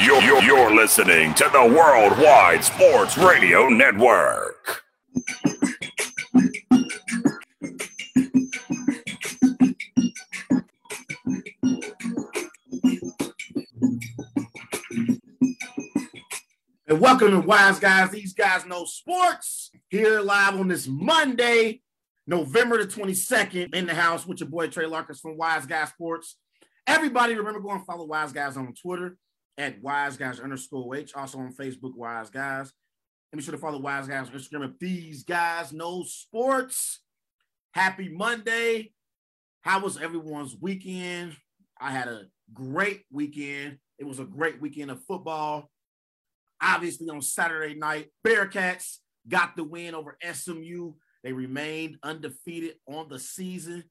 You're, you're, you're listening to the Worldwide Sports Radio Network. And welcome to Wise Guys. These guys know sports. Here live on this Monday, November the 22nd, in the house with your boy Trey Larkins from Wise Guys Sports. Everybody, remember go and follow Wise Guys on Twitter at Wise Guys underscore H. Also on Facebook, Wise Guys. And be sure to follow Wise Guys on Instagram at These Guys Know Sports. Happy Monday. How was everyone's weekend? I had a great weekend. It was a great weekend of football. Obviously, on Saturday night, Bearcats got the win over SMU. They remained undefeated on the season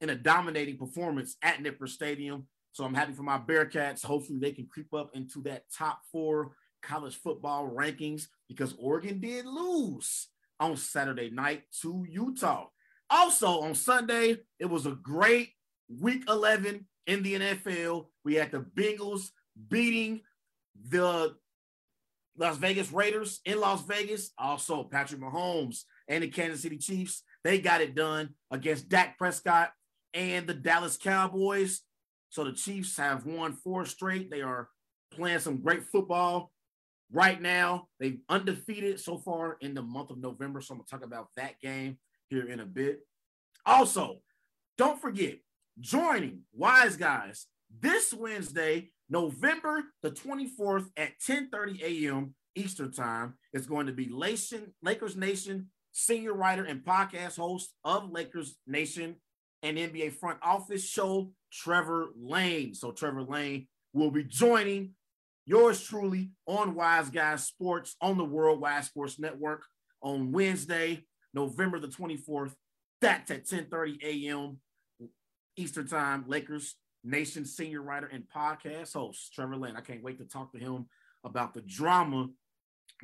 in a dominating performance at Nippert Stadium. So I'm happy for my Bearcats. Hopefully, they can creep up into that top four college football rankings because Oregon did lose on Saturday night to Utah. Also, on Sunday, it was a great week 11 in the NFL. We had the Bengals beating the Las Vegas Raiders in Las Vegas. Also, Patrick Mahomes and the Kansas City Chiefs. They got it done against Dak Prescott and the Dallas Cowboys. So the Chiefs have won four straight. They are playing some great football right now. They've undefeated so far in the month of November. So I'm going to talk about that game here in a bit. Also, don't forget, joining Wise Guys this Wednesday, November the 24th at 10:30 a.m. Eastern Time It's going to be Lakers Nation senior writer and podcast host of Lakers Nation and NBA front office show, Trevor Lane. So Trevor Lane will be joining yours truly on Wise Guys Sports on the Worldwide Sports Network on Wednesday, November the 24th. That's at 10:30 a.m. Eastern Time. Lakers Nation senior writer and podcast host Trevor Lane. I can't wait to talk to him about the drama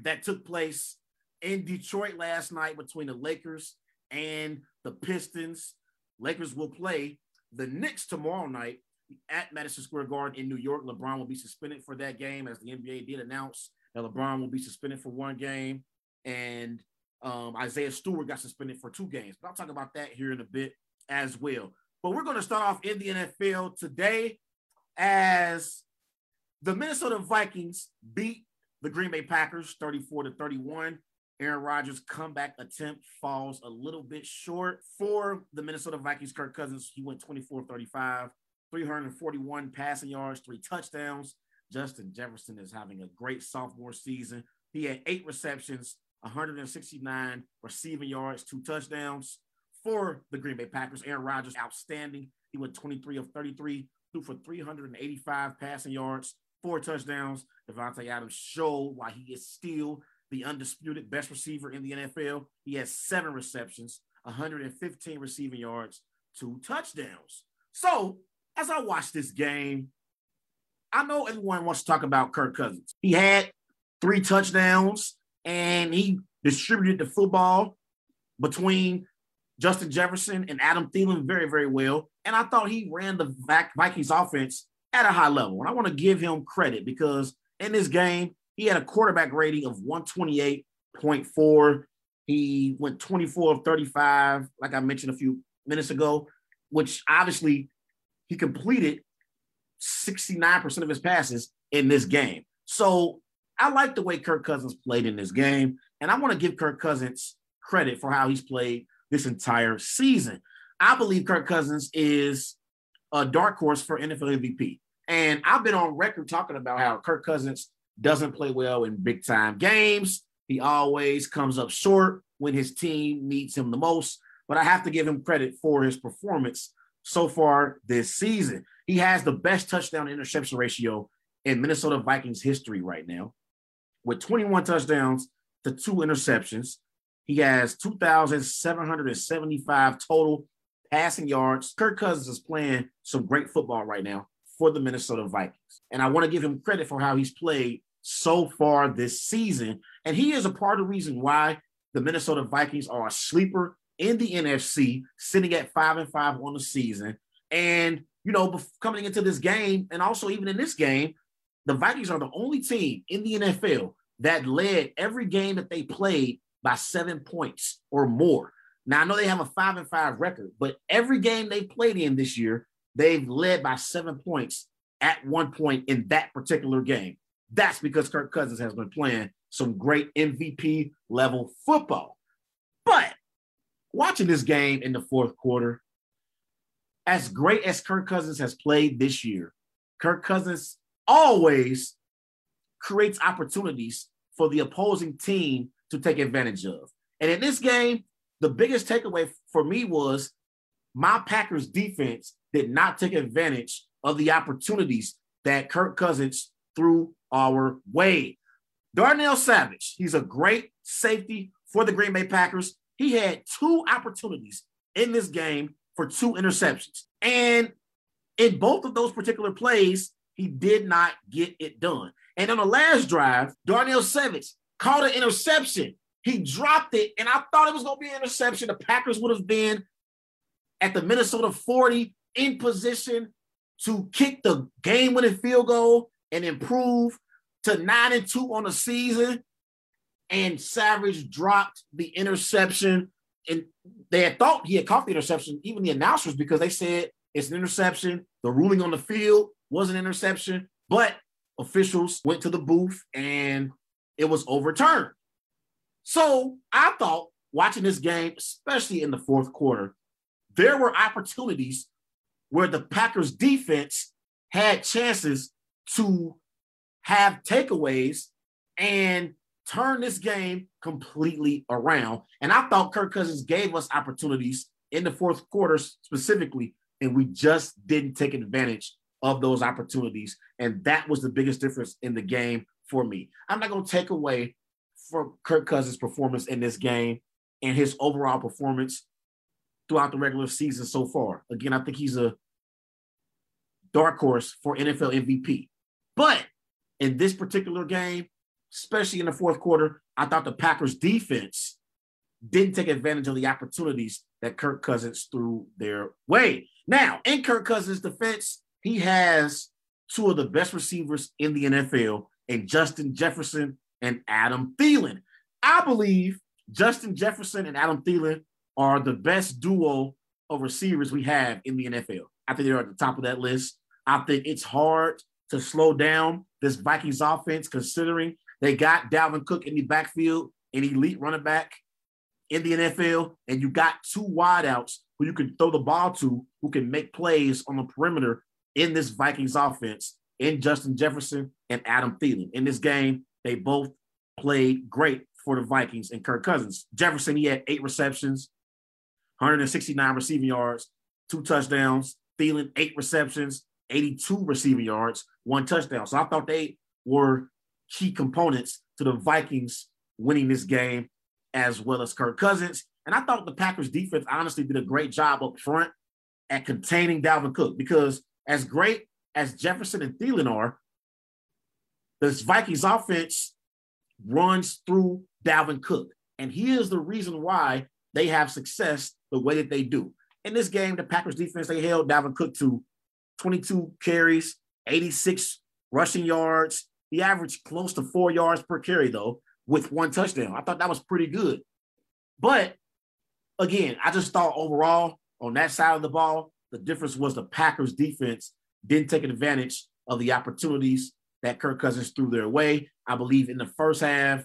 that took place in Detroit last night between the Lakers and the Pistons. Lakers will play the Knicks tomorrow night at Madison Square Garden in New York. LeBron will be suspended for that game, as the NBA did announce that LeBron will be suspended for one game, and um, Isaiah Stewart got suspended for two games. But I'll talk about that here in a bit as well. But we're going to start off in the NFL today as the Minnesota Vikings beat the Green Bay Packers 34 to 31. Aaron Rodgers' comeback attempt falls a little bit short for the Minnesota Vikings. Kirk Cousins, he went 24 35, 341 passing yards, three touchdowns. Justin Jefferson is having a great sophomore season. He had eight receptions, 169 receiving yards, two touchdowns for the Green Bay Packers. Aaron Rodgers, outstanding. He went 23 of 33, threw for 385 passing yards, four touchdowns. Davante Adams showed why he is still the undisputed best receiver in the NFL. He has seven receptions, 115 receiving yards, two touchdowns. So, as I watch this game, I know everyone wants to talk about Kirk Cousins. He had three touchdowns and he distributed the football between Justin Jefferson and Adam Thielen very, very well. And I thought he ran the Vikings offense at a high level. And I want to give him credit because in this game, he had a quarterback rating of 128.4. He went 24 of 35, like I mentioned a few minutes ago, which obviously he completed 69% of his passes in this game. So I like the way Kirk Cousins played in this game. And I want to give Kirk Cousins credit for how he's played this entire season. I believe Kirk Cousins is a dark horse for NFL MVP. And I've been on record talking about how Kirk Cousins doesn't play well in big time games. He always comes up short when his team needs him the most. But I have to give him credit for his performance so far this season. He has the best touchdown interception ratio in Minnesota Vikings history right now, with 21 touchdowns to two interceptions. He has 2,775 total passing yards. Kirk Cousins is playing some great football right now for the Minnesota Vikings. And I want to give him credit for how he's played so far this season. And he is a part of the reason why the Minnesota Vikings are a sleeper in the NFC, sitting at five and five on the season. And, you know, coming into this game, and also even in this game, the Vikings are the only team in the NFL that led every game that they played by seven points or more. Now I know they have a five and five record, but every game they played in this year, they've led by seven points at one point in that particular game. That's because Kirk Cousins has been playing some great MVP level football. But watching this game in the fourth quarter, as great as Kirk Cousins has played this year, Kirk Cousins always creates opportunities for the opposing team to take advantage of. And in this game, the biggest takeaway for me was my Packers defense did not take advantage of the opportunities that Kirk Cousins threw our way. Darnell Savage, he's a great safety for the Green Bay Packers. He had two opportunities in this game for two interceptions. And in both of those particular plays, he did not get it done. And on the last drive, Darnell Savage caught an interception. He dropped it, and I thought it was going to be an interception. The Packers would have been at the Minnesota 40 in position to kick the game winning field goal and improve to nine and two on the season. And Savage dropped the interception. And they had thought he had caught the interception, even the announcers, because they said it's an interception. The ruling on the field was an interception, but officials went to the booth and it was overturned. So I thought watching this game, especially in the fourth quarter, there were opportunities where the Packers defense had chances to have takeaways and turn this game completely around. And I thought Kirk Cousins gave us opportunities in the fourth quarter specifically, and we just didn't take advantage of those opportunities. And that was the biggest difference in the game for me. I'm not going to take away from Kirk Cousins' performance in this game and his overall performance throughout the regular season so far. Again, I think he's a dark horse for NFL MVP. But in this particular game, especially in the fourth quarter, I thought the Packers defense didn't take advantage of the opportunities that Kirk Cousins threw their way. Now, in Kirk Cousins' defense, he has two of the best receivers in the NFL, and Justin Jefferson and Adam Thielen. I believe Justin Jefferson and Adam Thielen are the best duo of receivers we have in the NFL. I think they're at the top of that list. I think it's hard to slow down this Vikings offense, considering they got Dalvin Cook in the backfield, an elite running back in the NFL, and you got two wideouts who you can throw the ball to, who can make plays on the perimeter in this Vikings offense, in Justin Jefferson and Adam Thielen. In this game, they both played great for the Vikings and Kirk Cousins. Jefferson, he had eight receptions, 169 receiving yards, two touchdowns. Thielen, eight receptions, 82 receiving yards, one touchdown. So I thought they were key components to the Vikings winning this game, as well as Kirk Cousins. And I thought the Packers defense honestly did a great job up front at containing Dalvin Cook because as great as Jefferson and Thielen are, this Vikings offense runs through Dalvin Cook. And he is the reason why they have success the way that they do. In this game, the Packers defense, they held Dalvin Cook to 22 carries, 86 rushing yards. He averaged close to four yards per carry, though, with one touchdown. I thought that was pretty good. But again, I just thought overall on that side of the ball, the difference was the Packers defense didn't take advantage of the opportunities that Kirk Cousins threw their way. I believe in the first half,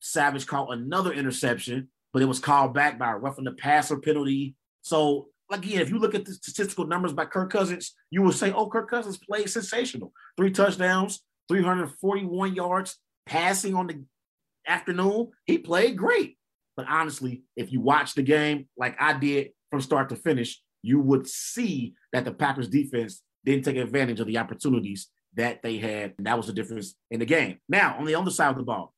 Savage caught another interception, but it was called back by a roughing the passer penalty. So again, if you look at the statistical numbers by Kirk Cousins, you will say, oh, Kirk Cousins played sensational. Three touchdowns, 341 yards passing on the afternoon. He played great. But honestly, if you watch the game like I did from start to finish, you would see that the Packers defense didn't take advantage of the opportunities that they had. And that was the difference in the game. Now, on the other side of the ball,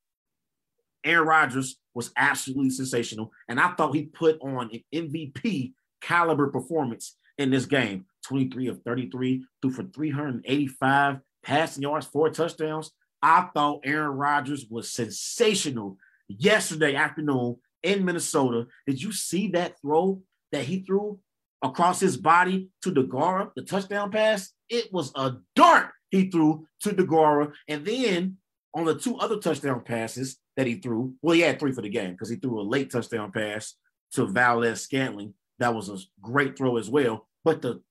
Aaron Rodgers was absolutely sensational. And I thought he put on an MVP caliber performance in this game 23 of 33, threw for 385 passing yards, four touchdowns. I thought Aaron Rodgers was sensational yesterday afternoon in Minnesota. Did you see that throw that he threw across his body to Deguara, the touchdown pass? It was a dart he threw to Deguara. And then on the two other touchdown passes that he threw, well, he had three for the game because he threw a late touchdown pass to Valdes-Scantling. That was a great throw as well. But the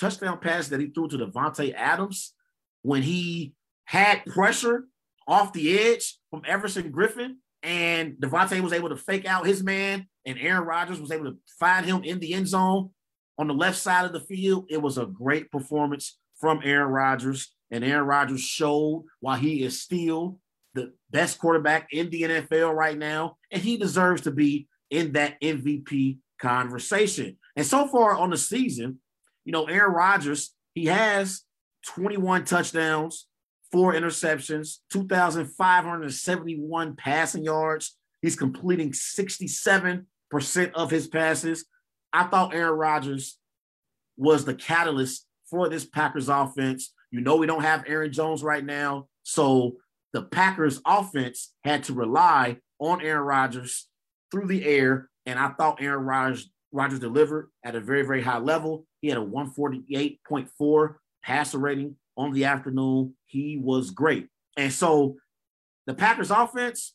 touchdown pass that he threw to Davante Adams when he had pressure off the edge from Everson Griffen and Davante was able to fake out his man, and Aaron Rodgers was able to find him in the end zone on the left side of the field. It was a great performance from Aaron Rodgers, and Aaron Rodgers showed why he is still the best quarterback in the NFL right now, and he deserves to be in that MVP conversation. And so far on the season, you know, Aaron Rodgers, he has 21 touchdowns, four interceptions, 2,571 passing yards. He's completing 67% of his passes. I thought Aaron Rodgers was the catalyst for this Packers offense. You know, we don't have Aaron Jones right now. So the Packers offense had to rely on Aaron Rodgers through the air. And I thought Aaron Rodgers, delivered at a very, very high level. He had a 148.4 passer rating on the afternoon. He was great. And so the Packers offense,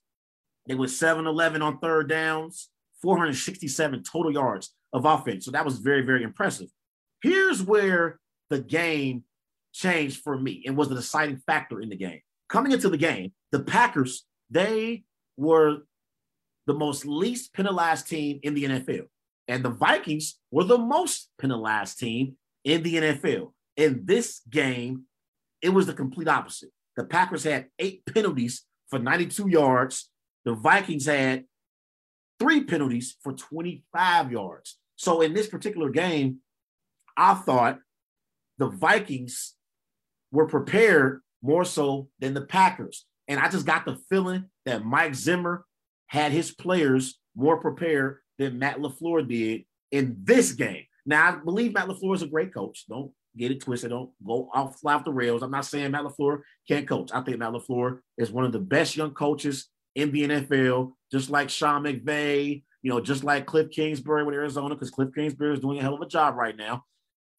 they were 7 11 on third downs, 467 total yards of offense. So that was very, very impressive. Here's where the game changed for me and was the deciding factor in the game. Coming into the game, the Packers, they were the most least penalized team in the NFL. And the Vikings were the most penalized team in the NFL. In this game, it was the complete opposite. The Packers had eight penalties for 92 yards. The Vikings had three penalties for 25 yards. So in this particular game, I thought the Vikings were prepared more so than the Packers. And I just got the feeling that Mike Zimmer had his players more prepared than Matt LaFleur did in this game. Now, I believe Matt LaFleur is a great coach. Don't get it twisted. Don't go off, fly off the rails. I'm not saying Matt LaFleur can't coach. I think Matt LaFleur is one of the best young coaches in the NFL, just like Sean McVay, you know, just like Cliff Kingsbury with Arizona, because Cliff Kingsbury is doing a hell of a job right now.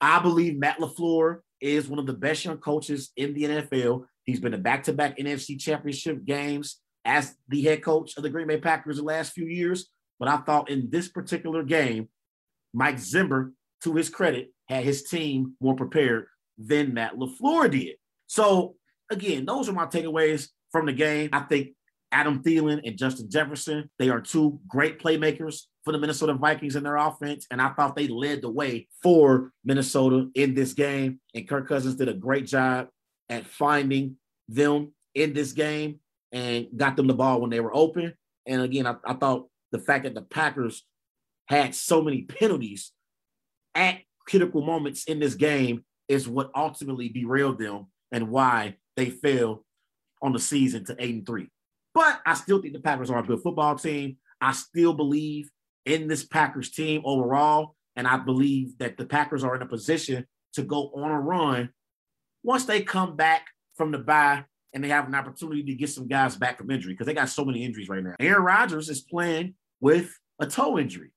I believe Matt LaFleur is one of the best young coaches in the NFL. He's been to back-to-back NFC championship games as the head coach of the Green Bay Packers the last few years. But I thought in this particular game, Mike Zimmer, to his credit, had his team more prepared than Matt LaFleur did. So again, those are my takeaways from the game. I think Adam Thielen and Justin Jefferson, they are two great playmakers for the Minnesota Vikings in their offense. And I thought they led the way for Minnesota in this game. And Kirk Cousins did a great job at finding them in this game and got them the ball when they were open. And again, I, I thought the fact that the Packers had so many penalties at critical moments in this game is what ultimately derailed them and why they fell on the season to eight and three. But I still think the Packers are a good football team. I still believe in this Packers team overall. And I believe that the Packers are in a position to go on a run once they come back from the bye and they have an opportunity to get some guys back from injury because they got so many injuries right now. Aaron Rodgers is playing with a toe injury.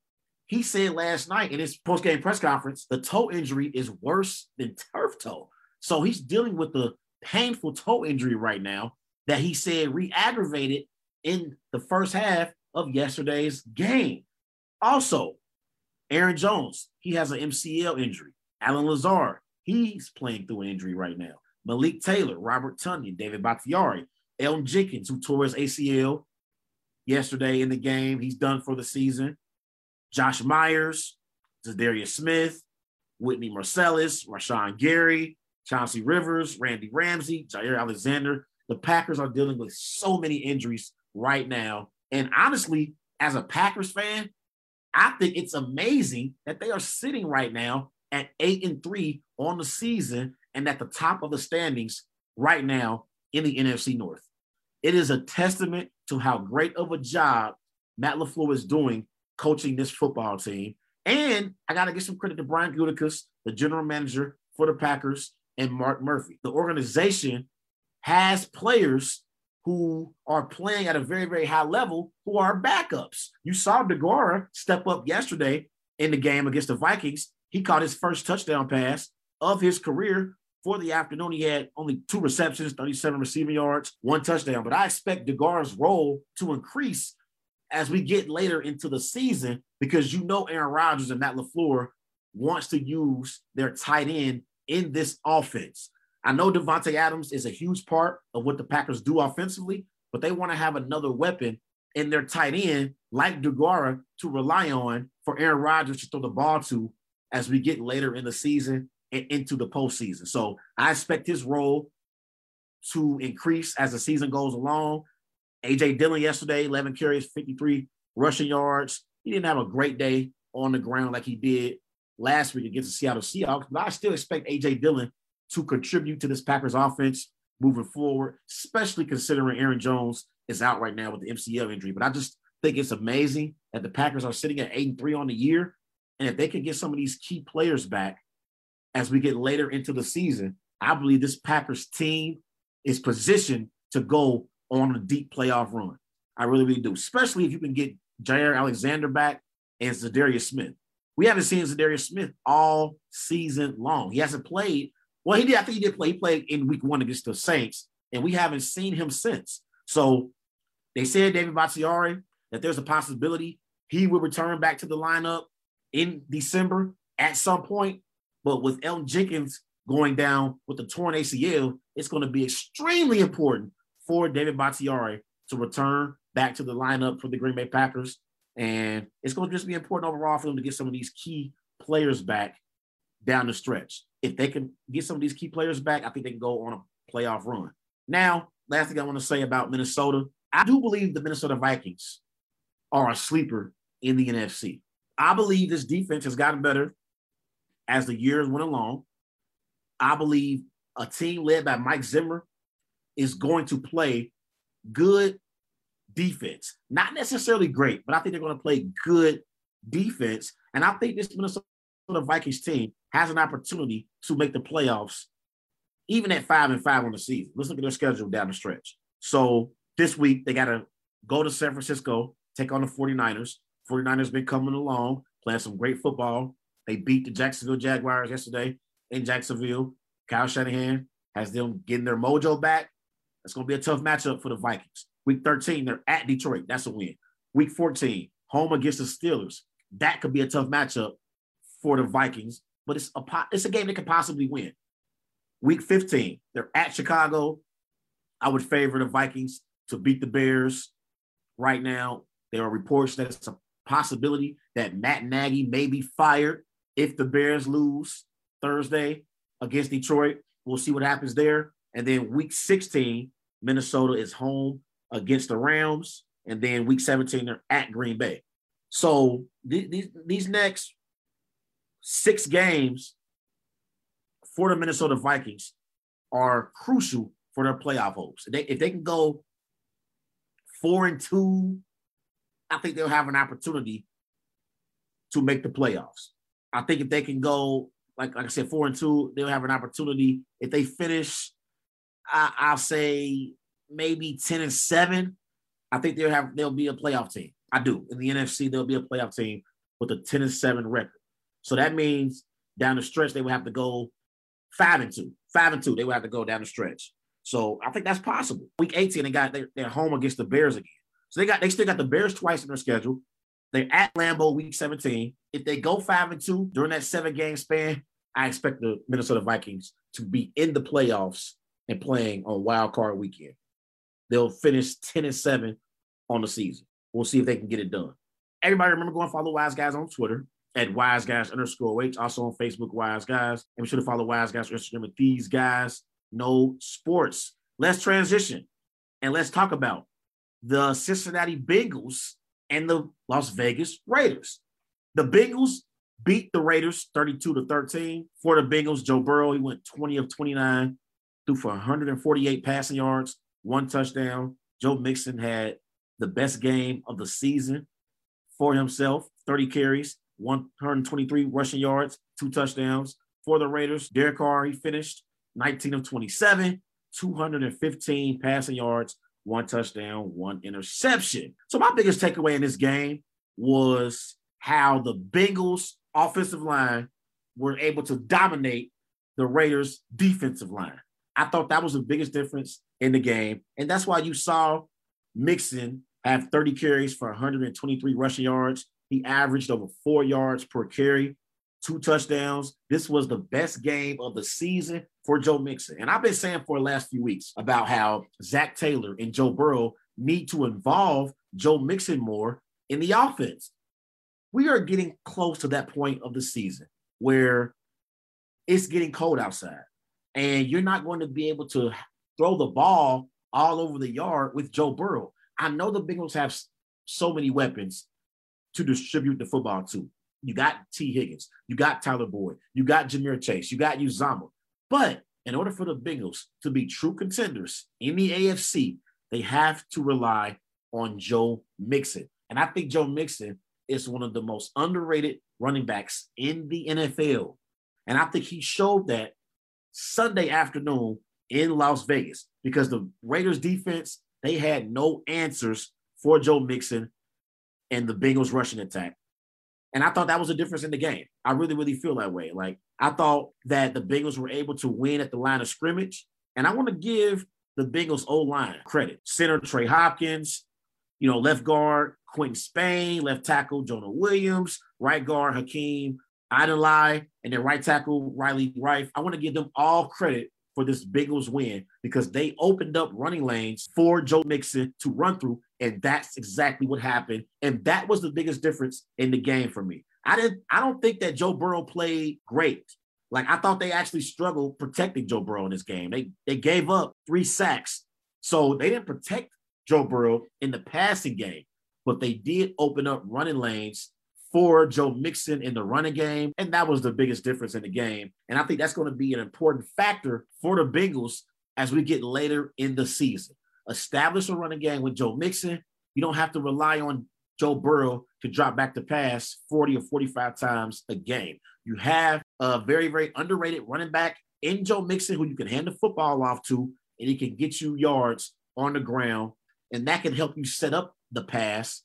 He said last night in his post-game press conference, the toe injury is worse than turf toe. So he's dealing with the painful toe injury right now that he said re-aggravated in the first half of yesterday's game. Also, Aaron Jones, he has an MCL injury. Allen Lazard, he's playing through an injury right now. Malik Taylor, Robert Tonyan, David Bakhtiari, Elgton Jenkins, who tore his ACL yesterday in the game. He's done for the season. Josh Myers, Za'Darius Smith, Whitney Mercilus, Rashan Gary, Chauncey Rivers, Randy Ramsey, Jaire Alexander. The Packers are dealing with so many injuries right now. And honestly, as a Packers fan, I think it's amazing that they are sitting right now at eight and three on the season and at the top of the standings right now in the NFC North. It is a testament to how great of a job Matt LaFleur is doing coaching this football team. And I got to give some credit to Brian Gutekunst, the general manager for the Packers, and Mark Murphy. The organization has players who are playing at a very, very high level who are backups. You saw Deguara step up yesterday in the game against the Vikings. He caught his first touchdown pass of his career for the afternoon, he had only two receptions, 37 receiving yards, one touchdown. But I expect Deguara's role to increase as we get later into the season because you know Aaron Rodgers and Matt LaFleur wants to use their tight end in this offense. I know Davante Adams is a huge part of what the Packers do offensively, but they want to have another weapon in their tight end like Deguara to rely on for Aaron Rodgers to throw the ball to as we get later in the season into the postseason. So I expect his role to increase as the season goes along. AJ Dillon yesterday, 11 carries, 53 rushing yards. He didn't have a great day on the ground like he did last week against the Seattle Seahawks, but I still expect AJ Dillon to contribute to this Packers offense moving forward, especially considering Aaron Jones is out right now with the MCL injury. But I just think it's amazing that the Packers are sitting at eight and three on the year. And if they can get some of these key players back as we get later into the season, I believe this Packers team is positioned to go on a deep playoff run. I really, really do, especially if you can get Jaire Alexander back and Za'Darius Smith. We haven't seen Za'Darius Smith all season long. He hasn't played. Well, he did. I think he did play. He played in week one against the Saints, and we haven't seen him since. So they said David Bakhtiari that there's a possibility he will return back to the lineup in December at some point. But with Elgton Jenkins going down with the torn ACL, it's going to be extremely important for David Bakhtiari to return back to the lineup for the Green Bay Packers. And it's going to just be important overall for them to get some of these key players back down the stretch. If they can get some of these key players back, I think they can go on a playoff run. Now, last thing I want to say about Minnesota, I do believe the Minnesota Vikings are a sleeper in the NFC. I believe this defense has gotten better as the years went along. I believe a team led by Mike Zimmer is going to play good defense. Not necessarily great, but I think they're going to play good defense. And I think this Minnesota Vikings team has an opportunity to make the playoffs, even at five and five on the season. Let's look at their schedule down the stretch. So this week, they got to go to San Francisco, take on the 49ers. 49ers been coming along, playing some great football. They beat the Jacksonville Jaguars yesterday in Jacksonville. Kyle Shanahan has them getting their mojo back. It's going to be a tough matchup for the Vikings. Week 13, they're at Detroit. That's a win. Week 14, home against the Steelers. That could be a tough matchup for the Vikings, but it's a it's a game they could possibly win. Week 15, they're at Chicago. I would favor the Vikings to beat the Bears right now. There are reports that it's a possibility that Matt Nagy may be fired if the Bears lose Thursday against Detroit. We'll see what happens there. And then week 16, Minnesota is home against the Rams. And then week 17, they're at Green Bay. So these, these next six games for the Minnesota Vikings are crucial for their playoff hopes. If they, if they can go four and two, I think they'll have an opportunity to make the playoffs. I think if they can go, like, like I said, four and two, they'll have an opportunity. If they finish, I, I'll say maybe 10 and seven, I think they'll have they'll be a playoff team. I do. In the NFC, they'll be a playoff team with a 10 and 7 record. So that means down the stretch, they would have to go five and two. Five and two, they would have to go down the stretch. So I think that's possible. Week 18, they got they're, home against the Bears again. So they got they still got the Bears twice in their schedule. They're at Lambeau week 17. If they go five and two during that seven game span, I expect the Minnesota Vikings to be in the playoffs and playing on wild card weekend. They'll finish 10 and 7 on the season. We'll see if they can get it done. Everybody remember going follow Wise Guys on Twitter at Wise Guys underscore H. Also on Facebook, Wise Guys. And be sure to follow Wise Guys on Instagram These Guys Know Sports. Let's transition and let's talk about the Cincinnati Bengals and the Las Vegas Raiders. The Bengals beat the Raiders 32 to 13. For the Bengals, Joe Burrow, he went 20 of 29, threw for 148 passing yards, one touchdown. Joe Mixon had the best game of the season for himself 30 carries, 123 rushing yards, two touchdowns. For the Raiders, Derek Carr, he finished 19 of 27, 215 passing yards, one touchdown, one interception. So, my biggest takeaway in this game was how the Bengals offensive line were able to dominate the Raiders' defensive line. I thought that was the biggest difference in the game. And that's why you saw Mixon have 30 carries for 123 rushing yards. He averaged over four yards per carry, two touchdowns. This was the best game of the season for Joe Mixon. And I've been saying for the last few weeks about how Zac Taylor and Joe Burrow need to involve Joe Mixon more in the offense. We are getting close to that point of the season where it's getting cold outside and you're not going to be able to throw the ball all over the yard with Joe Burrow. I know the Bengals have so many weapons to distribute the football to. You got Tee Higgins, you got Tyler Boyd, you got Ja'Marr Chase, you got Uzomah. But in order for the Bengals to be true contenders in the AFC, they have to rely on Joe Mixon. And I think Joe Mixon is one of the most underrated running backs in the NFL. And I think he showed that Sunday afternoon in Las Vegas because the Raiders defense, they had no answers for Joe Mixon and the Bengals rushing attack. And I thought that was a difference in the game. I really, really feel that way. Like I thought that the Bengals were able to win at the line of scrimmage. And I want to give the Bengals O line credit. Center Trey Hopkins, you know, left guard Quinton Spain, left tackle Jonah Williams, right guard Hakeem Adeleye, and then right tackle Riley Reiff. I want to give them all credit for this Bengals win because they opened up running lanes for Joe Mixon to run through, and that's exactly what happened. And that was the biggest difference in the game for me. I didn't. I don't think that Joe Burrow played great. Like I thought they actually struggled protecting Joe Burrow in this game. They they gave up three sacks, so they didn't protect Joe Burrow in the passing game, but they did open up running lanes for Joe Mixon in the running game. And that was the biggest difference in the game. And I think that's going to be an important factor for the Bengals as we get later in the season. Establish a running game with Joe Mixon. You don't have to rely on Joe Burrow to drop back to pass 40 or 45 times a game. You have a very, very underrated running back in Joe Mixon who you can hand the football off to, and he can get you yards on the ground. And that can help you set up the pass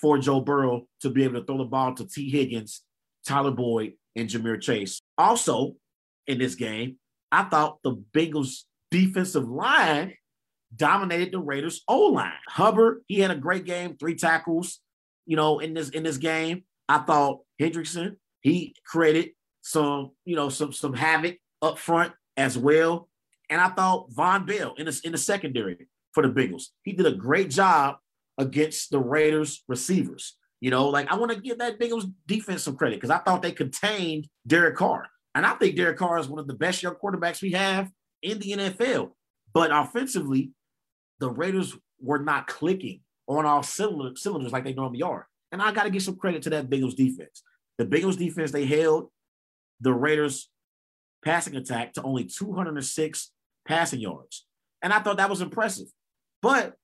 for Joe Burrow to be able to throw the ball to Tee Higgins, Tyler Boyd, and Ja'Marr Chase. Also, in this game, I thought the Bengals defensive line dominated the Raiders O line. Hubbard, he had a great game, three tackles, you know, in this in this game. I thought Hendrickson, he created some, you know, some some havoc up front as well. And I thought Vonn Bell in the, in the secondary for the Bengals, he did a great job against the Raiders receivers. You know, like I want to give that Bengals defense some credit because I thought they contained Derek Carr. And I think Derek Carr is one of the best young quarterbacks we have in the NFL. But offensively, the Raiders were not clicking on all cylinder, cylinders like they normally are. And I got to give some credit to that Bengals defense. The Bengals defense, they held the Raiders passing attack to only 206 passing yards. And I thought that was impressive. But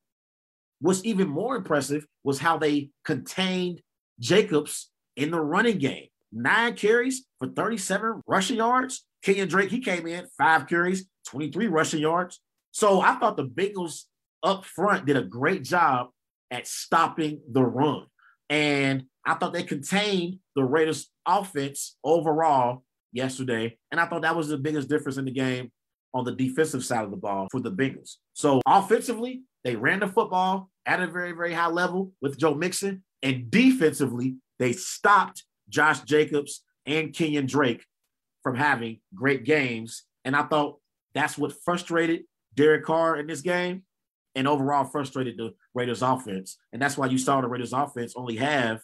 What's even more impressive was how they contained Jacobs in the running game. Nine carries for 37 rushing yards. Kenyan Drake, he came in five carries, 23 rushing yards. So I thought the Bengals up front did a great job at stopping the run. And I thought they contained the Raiders offense overall yesterday. And I thought that was the biggest difference in the game on the defensive side of the ball for the Bengals. So offensively, they ran the football at a very, very high level with Joe Mixon. And defensively, they stopped Josh Jacobs and Kenyan Drake from having great games. And I thought that's what frustrated Derek Carr in this game and overall frustrated the Raiders offense. And that's why you saw the Raiders offense only have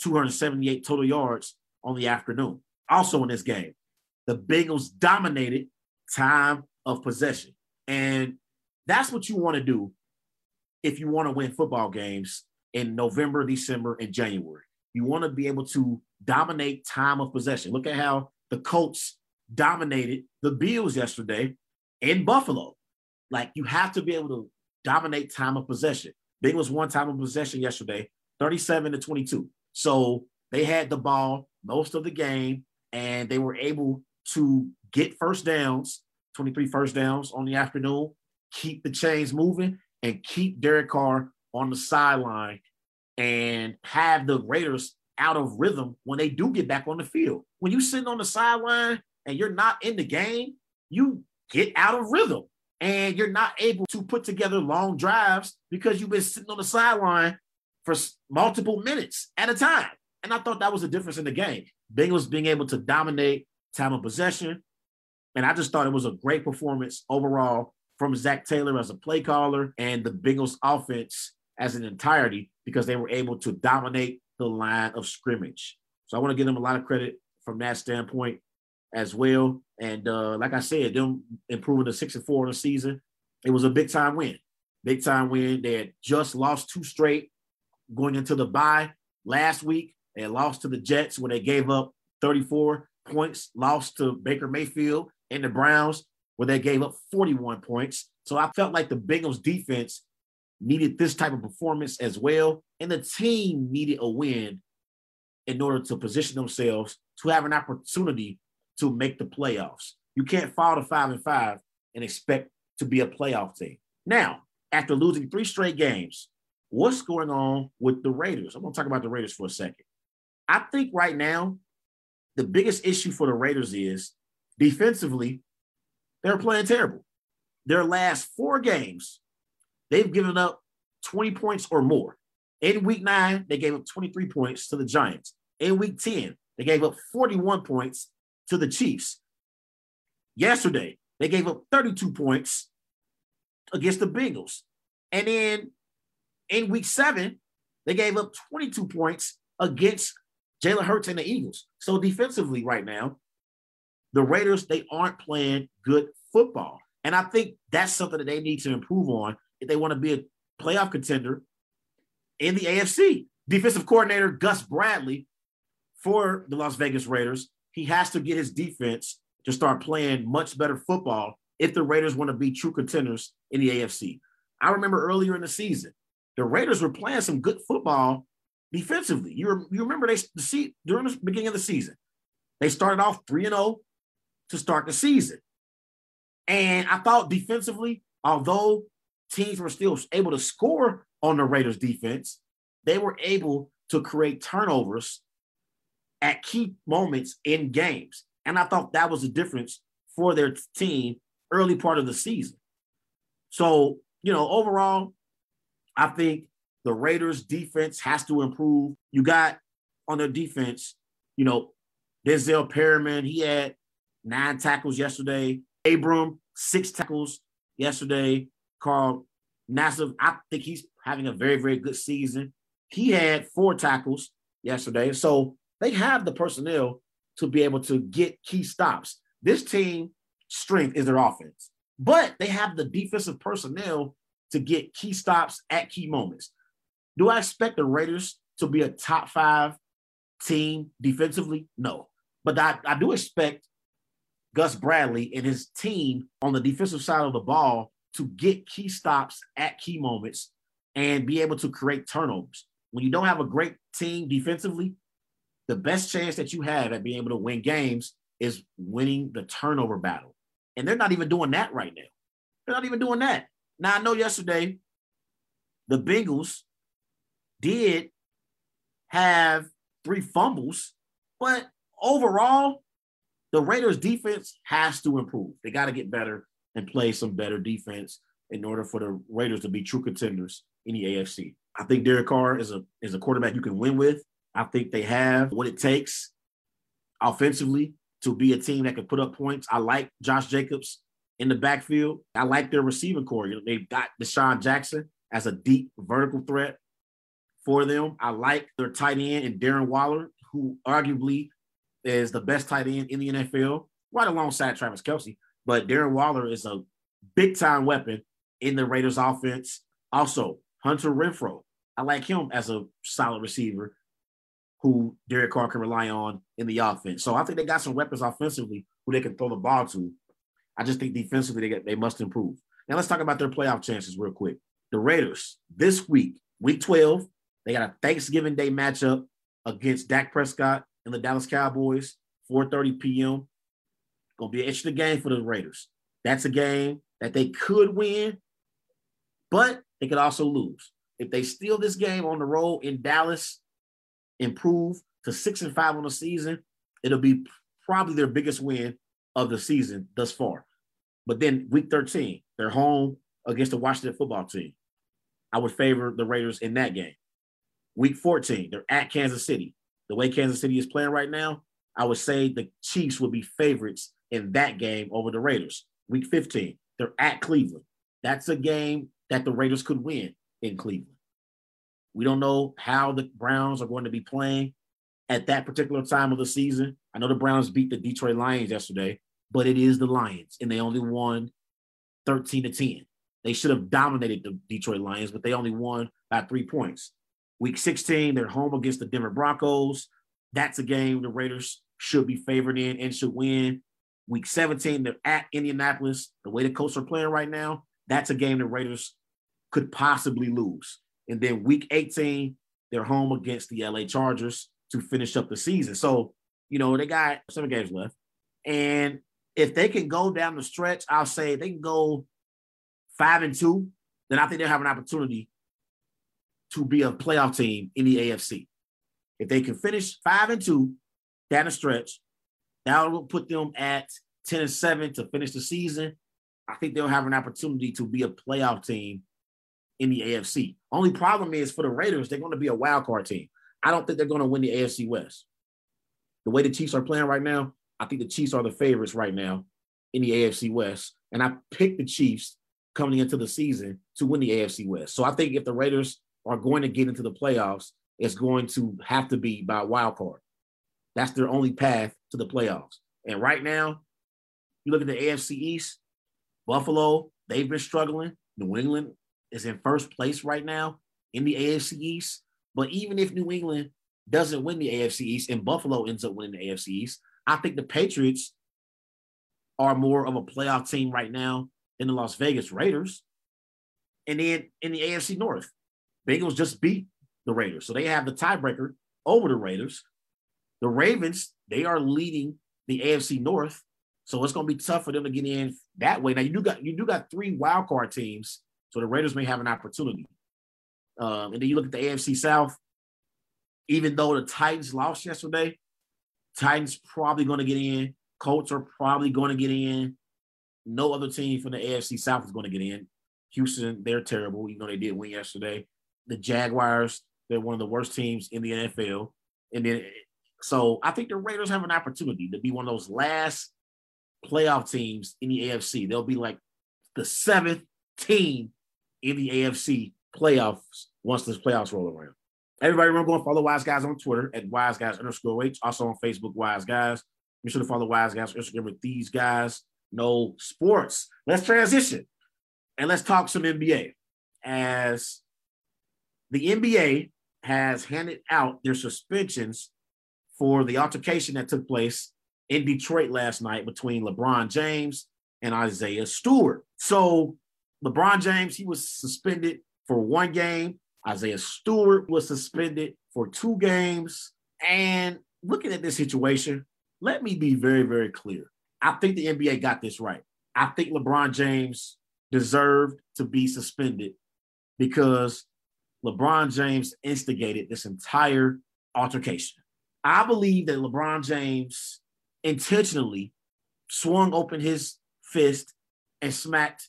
278 total yards on the afternoon. Also in this game, the Bengals dominated time of possession. And that's what you want to do if you want to win football games in November, December, and January. You want to be able to dominate time of possession. Look at how the Colts dominated the Bills yesterday in Buffalo. Like you have to be able to dominate time of possession. Bengals won time of possession yesterday, 37 to 22. So they had the ball most of the game and they were able to get first downs, 23 first downs on the afternoon, keep the chains moving, and keep Derek Carr on the sideline and have the Raiders out of rhythm when they do get back on the field. When you're sitting on the sideline and you're not in the game, you get out of rhythm and you're not able to put together long drives because you've been sitting on the sideline for multiple minutes at a time. And I thought that was the difference in the game. Bengals being able to dominate time of possession. And I just thought it was a great performance overall from Zac Taylor as a play caller and the Bengals offense as an entirety because they were able to dominate the line of scrimmage. So I want to give them a lot of credit from that standpoint as well. And uh, like I said, them improving to six and four in the season, it was a big time win. Big time win. They had just lost two straight going into the bye last week. They lost to the Jets when they gave up 34 points, lost to Baker Mayfield and the Browns where they gave up 41 points. So I felt like the Bengals defense needed this type of performance as well. And the team needed a win in order to position themselves to have an opportunity to make the playoffs. You can't fall to five and five and expect to be a playoff team. Now, after losing three straight games, what's going on with the Raiders? I'm going to talk about the Raiders for a second. I think right now, the biggest issue for the Raiders is defensively, they're playing terrible. Their last four games, they've given up 20 points or more. In week nine, they gave up 23 points to the Giants. In week 10, they gave up 41 points to the Chiefs. Yesterday, they gave up 32 points against the Bengals. And then in week seven, they gave up 22 points against Jalen Hurts and the Eagles. So defensively, right now, the Raiders, they aren't playing good football. And I think that's something that they need to improve on if they want to be a playoff contender in the AFC. Defensive coordinator Gus Bradley for the Las Vegas Raiders, he has to get his defense to start playing much better football if the Raiders want to be true contenders in the AFC. I remember earlier in the season, the Raiders were playing some good football defensively. You, you remember they the see during the beginning of the season, they started off 3 and 0 to start the season. And I thought defensively, although teams were still able to score on the Raiders defense, they were able to create turnovers at key moments in games. And I thought that was the difference for their team early part of the season. So, you know, overall, I think the Raiders defense has to improve. You got on their defense, you know, Denzel Perryman, he had nine tackles yesterday. Abram, six tackles yesterday. Carl Nassib, I think he's having a very, very good season. He had four tackles yesterday. So they have the personnel to be able to get key stops. This team strength is their offense, but they have the defensive personnel to get key stops at key moments. Do I expect the Raiders to be a top five team defensively? No. But I, I do expect Gus Bradley and his team on the defensive side of the ball to get key stops at key moments and be able to create turnovers. When you don't have a great team defensively, the best chance that you have at being able to win games is winning the turnover battle. And they're not even doing that right now. They're not even doing that. Now, I know yesterday the Bengals did have three fumbles, but overall, the Raiders defense has to improve. They got to get better and play some better defense in order for the Raiders to be true contenders in the AFC. I think Derek Carr is a is a quarterback you can win with. I think they have what it takes offensively to be a team that can put up points. I like Josh Jacobs in the backfield. I like their receiving corps. You know, they've got DeSean Jackson as a deep vertical threat for them. I like their tight end and Darren Waller, who arguably is the best tight end in the NFL, right alongside Travis Kelce. But Darren Waller is a big time weapon in the Raiders offense. Also, Hunter Renfrow. I like him as a solid receiver who Derek Carr can rely on in the offense. So I think they got some weapons offensively who they can throw the ball to. I just think defensively they, get, they must improve. Now let's talk about their playoff chances real quick. The Raiders this week, week 12, they got a Thanksgiving Day matchup against Dak Prescott and the Dallas Cowboys, 4:30 p.m. Gonna be an interesting game for the Raiders. That's a game that they could win, but they could also lose. If they steal this game on the road in Dallas, improve to six and five on the season, it'll be probably their biggest win of the season thus far. But then week 13, they're home against the Washington football team. I would favor the Raiders in that game. Week 14, they're at Kansas City. The way Kansas City is playing right now, I would say the Chiefs would be favorites in that game over the Raiders. Week 15, they're at Cleveland. That's a game that the Raiders could win in Cleveland. We don't know how the Browns are going to be playing at that particular time of the season. I know the Browns beat the Detroit Lions yesterday, but it is the Lions, and they only won 13 to 10. They should have dominated the Detroit Lions, but they only won by three points. Week 16, they're home against the Denver Broncos. That's a game the Raiders should be favored in and should win. Week 17, they're at Indianapolis. The way the Colts are playing right now, that's a game the Raiders could possibly lose. And then week 18, they're home against the LA Chargers to finish up the season. So, you know, they got seven games left. And if they can go down the stretch, I'll say they can go five and two, then I think they'll have an opportunity to be a playoff team in the AFC. If they can finish five and two down the stretch, that will put them at 10 and 7 to finish the season. I think they'll have an opportunity to be a playoff team in the AFC. Only problem is for the Raiders, they're going to be a wild card team. I don't think they're going to win the AFC West. The way the Chiefs are playing right now, I think the Chiefs are the favorites right now in the AFC West. And I picked the Chiefs coming into the season to win the AFC West. So I think if the Raiders are going to get into the playoffs, it's going to have to be by wild card. That's their only path to the playoffs. And right now, you look at the AFC East, Buffalo, they've been struggling. New England is in first place right now in the AFC East. But even if New England doesn't win the AFC East and Buffalo ends up winning the AFC East, I think the Patriots are more of a playoff team right now than the Las Vegas Raiders. And then in the AFC North, Bengals just beat the Raiders. So they have the tiebreaker over the Raiders. The Ravens, they are leading the AFC North. So it's going to be tough for them to get in that way. Now you do got you do got three wild card teams, so the Raiders may have an opportunity. Um, and then you look at the AFC South. Even though the Titans lost yesterday, Titans probably going to get in. Colts are probably going to get in. No other team from the AFC South is going to get in. Houston, they're terrible, even though they did win yesterday. The Jaguars, they're one of the worst teams in the NFL. And then, so I think the Raiders have an opportunity to be one of those last playoff teams in the AFC. They'll be like the seventh team in the AFC playoffs once this playoffs roll around. Everybody remember going follow Wise Guys on Twitter at Wise Guys underscore H. Also on Facebook, Wise Guys. Be sure to follow Wise Guys on Instagram with these guys. No sports. Let's transition and let's talk some NBA. As the NBA has handed out their suspensions for the altercation that took place in Detroit last night between LeBron James and Isaiah Stewart. So LeBron James, he was suspended for one game. Isaiah Stewart was suspended for two games. And looking at this situation, let me be very, very clear. I think the NBA got this right. I think LeBron James deserved to be suspended because LeBron James instigated this entire altercation. I believe that LeBron James intentionally swung open his fist and smacked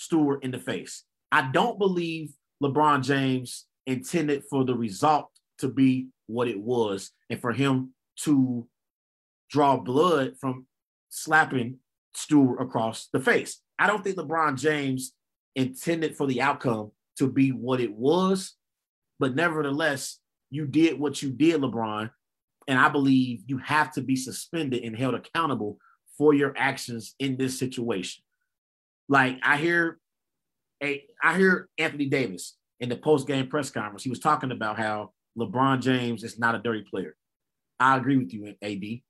Stewart in the face. I don't believe LeBron James intended for the result to be what it was and for him to draw blood from slapping Stewart across the face. I don't think LeBron James intended for the outcome to be what it was, but nevertheless, you did what you did, LeBron. And I believe you have to be suspended and held accountable for your actions in this situation. Like I hear a I hear Anthony Davis in the post-game press conference. He was talking about how LeBron James is not a dirty player. I agree with you, AD.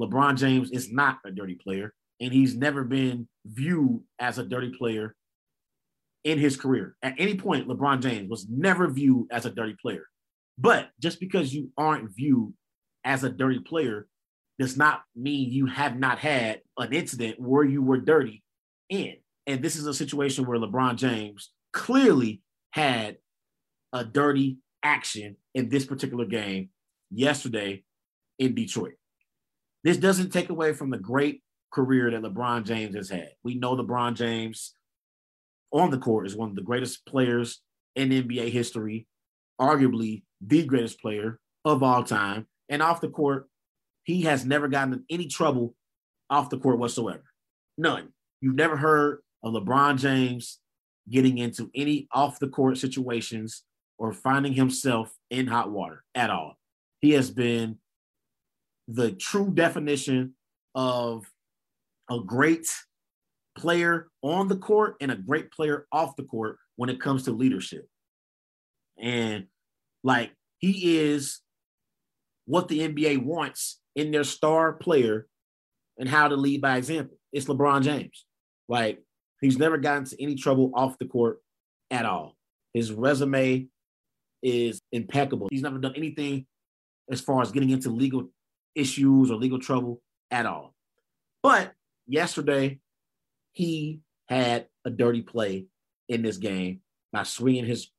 LeBron James is not a dirty player, and he's never been viewed as a dirty player in his career. At any point, LeBron James was never viewed as a dirty player. But just because you aren't viewed as a dirty player does not mean you have not had an incident where you were dirty in. And this is a situation where LeBron James clearly had a dirty action in this particular game yesterday in Detroit. This doesn't take away from the great career that LeBron James has had. We know LeBron James on the court is one of the greatest players in NBA history, arguably the greatest player of all time. And off the court, he has never gotten any trouble off the court whatsoever. None. You've never heard of LeBron James getting into any off the court situations or finding himself in hot water at all. He has been the true definition of a great player on the court and a great player off the court when it comes to leadership. And like he is what the NBA wants in their star player and how to lead by example. It's LeBron James. Like he's never gotten into any trouble off the court at all. His resume is impeccable. He's never done anything as far as getting into legal issues or legal trouble at all. But yesterday, he had a dirty play in this game by swinging his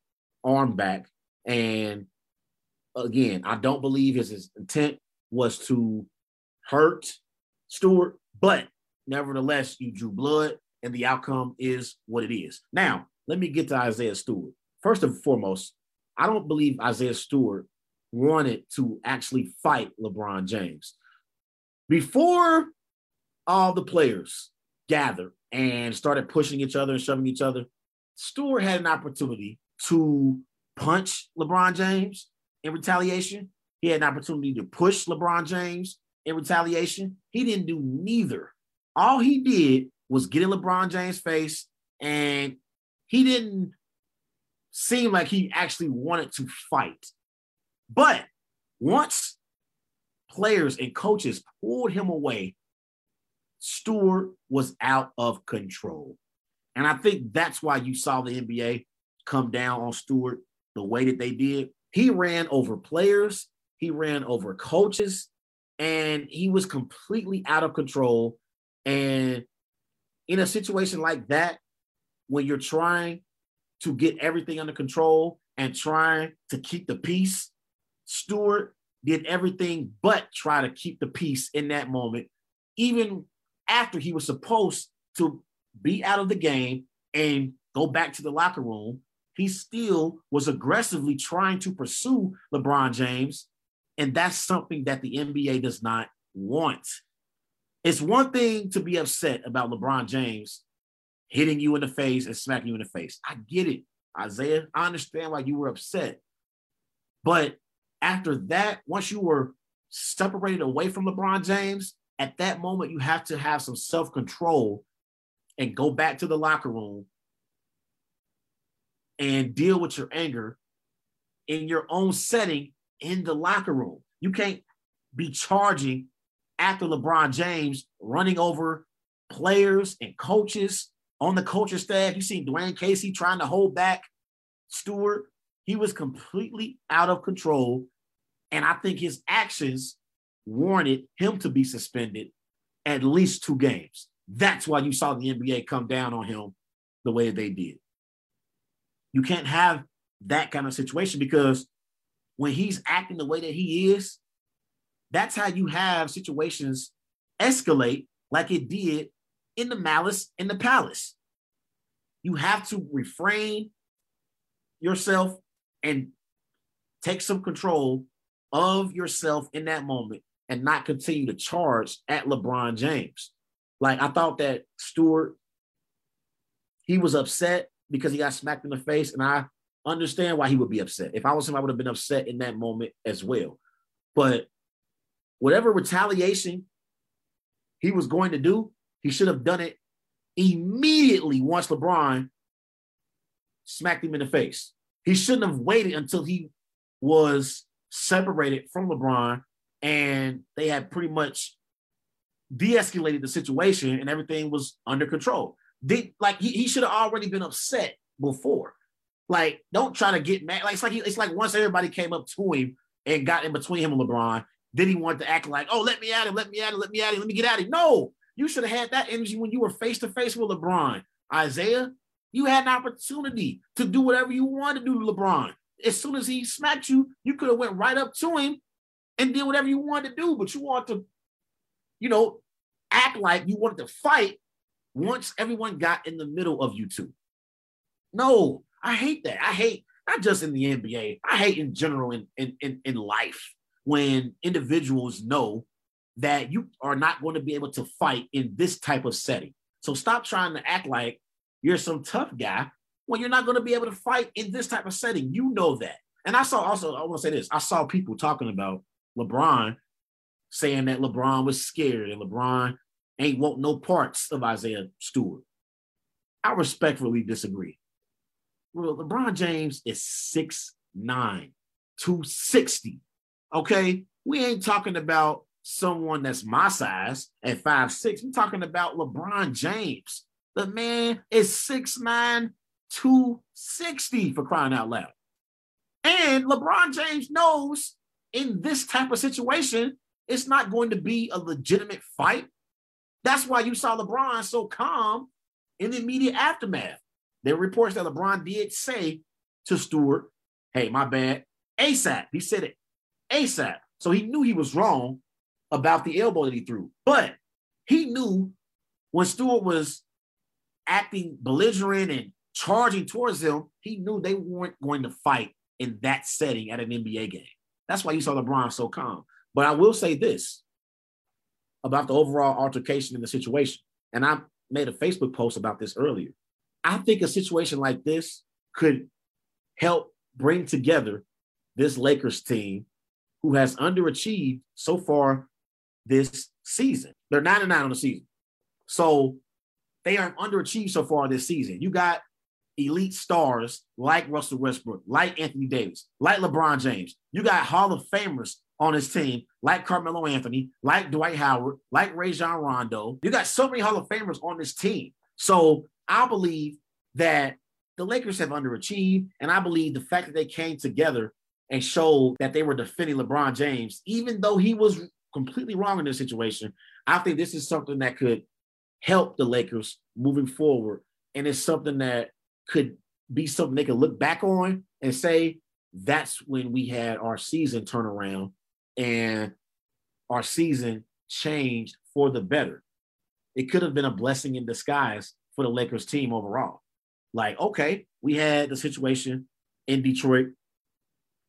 arm back. And again, I don't believe his, his intent was to hurt Stewart, but nevertheless, you drew blood and the outcome is what it is. Now, let me get to Isaiah Stewart. First and foremost, I don't believe Isaiah Stewart wanted to actually fight LeBron James. Before all the players gathered and started pushing each other and shoving each other, Stewart had an opportunity to punch LeBron James in retaliation. He had an opportunity to push LeBron James in retaliation. He didn't do neither. All he did was getting LeBron James' face, and he didn't seem like he actually wanted to fight. But once players and coaches pulled him away, Stewart was out of control. And I think that's why you saw the NBA come down on Stewart the way that they did. He ran over players, he ran over coaches, and he was completely out of control. And in a situation like that, when you're trying to get everything under control and trying to keep the peace, Stewart did everything but try to keep the peace in that moment, even after he was supposed to be out of the game and go back to the locker room. He still was aggressively trying to pursue LeBron James. And that's something that the NBA does not want. It's one thing to be upset about LeBron James hitting you in the face and smacking you in the face. I get it, Isaiah. I understand why you were upset. But after that, once you were separated away from LeBron James, at that moment, you have to have some self control and go back to the locker room and deal with your anger in your own setting in the locker room. You can't be charging after LeBron James running over players and coaches on the coaching staff. You see Dwane Casey trying to hold back Stewart. He was completely out of control. And I think his actions warranted him to be suspended at least two games. That's why you saw the NBA come down on him the way they did. You can't have that kind of situation because when he's acting the way that he is, that's how you have situations escalate like it did in the malice in the palace. You have to refrain yourself and take some control of yourself in that moment and not continue to charge at LeBron James. Like I thought that Stewart, he was upset because he got smacked in the face, and I understand why he would be upset. If I was him, I would have been upset in that moment as well. But whatever retaliation he was going to do, he should have done it immediately once LeBron smacked him in the face. He shouldn't have waited until he was separated from LeBron and they had pretty much de-escalated the situation and everything was under control. They, like he, he should have already been upset before. Like, don't try to get mad. Like it's like he, it's like once everybody came up to him and got in between him and LeBron, then he wanted to act like, oh, let me at him, let me at him, let me at him, let me get at him. No, you should have had that energy when you were face to face with LeBron. Isaiah, you had an opportunity to do whatever you wanted to do to LeBron. As soon as he smacked you, you could have went right up to him and did whatever you wanted to do, but you want to, you know, act like you wanted to fight once everyone got in the middle of you two. No, I hate that. I hate not just in the NBA, I hate in general in, in, in, in life when individuals know that you are not going to be able to fight in this type of setting. So stop trying to act like you're some tough guy when you're not going to be able to fight in this type of setting. You know that. And I saw also, I want to say this I saw people talking about LeBron saying that LeBron was scared and LeBron ain't want no parts of Isaiah Stewart. I respectfully disagree. Well, LeBron James is 6'9, 260. Okay. We ain't talking about someone that's my size at five six. We're talking about LeBron James. The man is 6'9, 260 for crying out loud. And LeBron James knows in this type of situation, it's not going to be a legitimate fight. That's why you saw LeBron so calm in the immediate aftermath. There are reports that LeBron did say to Stewart, hey, my bad, ASAP. He said it ASAP. So he knew he was wrong about the elbow that he threw. But he knew when Stewart was acting belligerent and charging towards him, he knew they weren't going to fight in that setting at an NBA game. That's why you saw LeBron so calm. But I will say this about the overall altercation in the situation. And I made a Facebook post about this earlier. I think a situation like this could help bring together this Lakers team who has underachieved so far this season. They're 9 and 9 on the season. So they are underachieved so far this season. You got elite stars like Russell Westbrook, like Anthony Davis, like LeBron James. You got Hall of Famers on his team, like Carmelo Anthony, like Dwight Howard, like Rajon Rondo. You got so many Hall of Famers on this team. So I believe that the Lakers have underachieved. And I believe the fact that they came together and showed that they were defending LeBron James, even though he was completely wrong in this situation, I think this is something that could help the Lakers moving forward. And it's something that could be something they could look back on and say, that's when we had our season turnaround and our season changed for the better. It could have been a blessing in disguise for the Lakers team overall. Like, okay, we had the situation in Detroit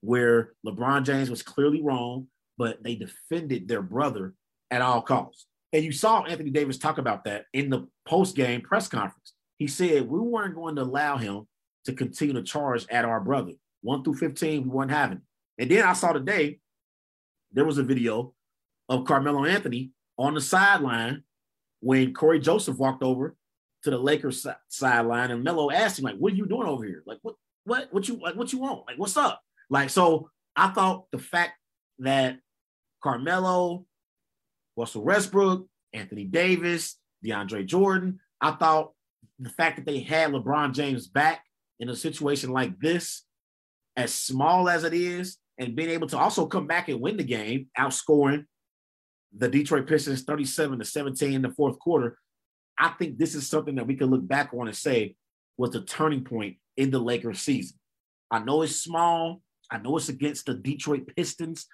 where LeBron James was clearly wrong, but they defended their brother at all costs. And you saw Anthony Davis talk about that in the post game press conference. He said, We weren't going to allow him to continue to charge at our brother. One through 15, we weren't having it. And then I saw today, there was a video of Carmelo Anthony on the sideline when Cory Joseph walked over to the Lakers sideline and Melo asked him, like, what are you doing over here? Like, what, what, what you, like, what you want? Like, what's up? Like, so I thought the fact that Carmelo, Russell Westbrook, Anthony Davis, DeAndre Jordan, I thought the fact that they had LeBron James back in a situation like this, as small as it is, and being able to also come back and win the game, outscoring the Detroit Pistons 37 to 17 in the fourth quarter. I think this is something that we can look back on and say was the turning point in the Lakers season. I know it's small. I know it's against the Detroit Pistons,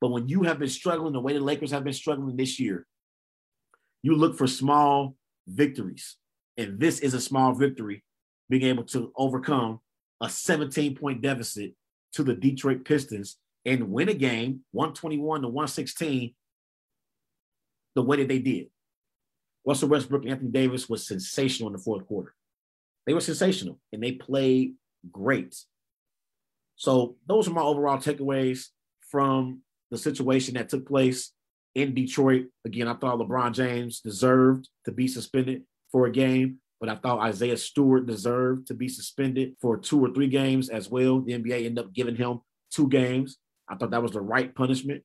but when you have been struggling the way the Lakers have been struggling this year, you look for small victories. And this is a small victory, being able to overcome a 17 point deficit to the Detroit Pistons and win a game 121 to 116 the way that they did. Russell Westbrook and Anthony Davis was sensational in the fourth quarter. They were sensational and they played great. So those are my overall takeaways from the situation that took place in Detroit. Again, I thought LeBron James deserved to be suspended for a game, but I thought Isaiah Stewart deserved to be suspended for two or three games as well. The NBA ended up giving him two games. I thought that was the right punishment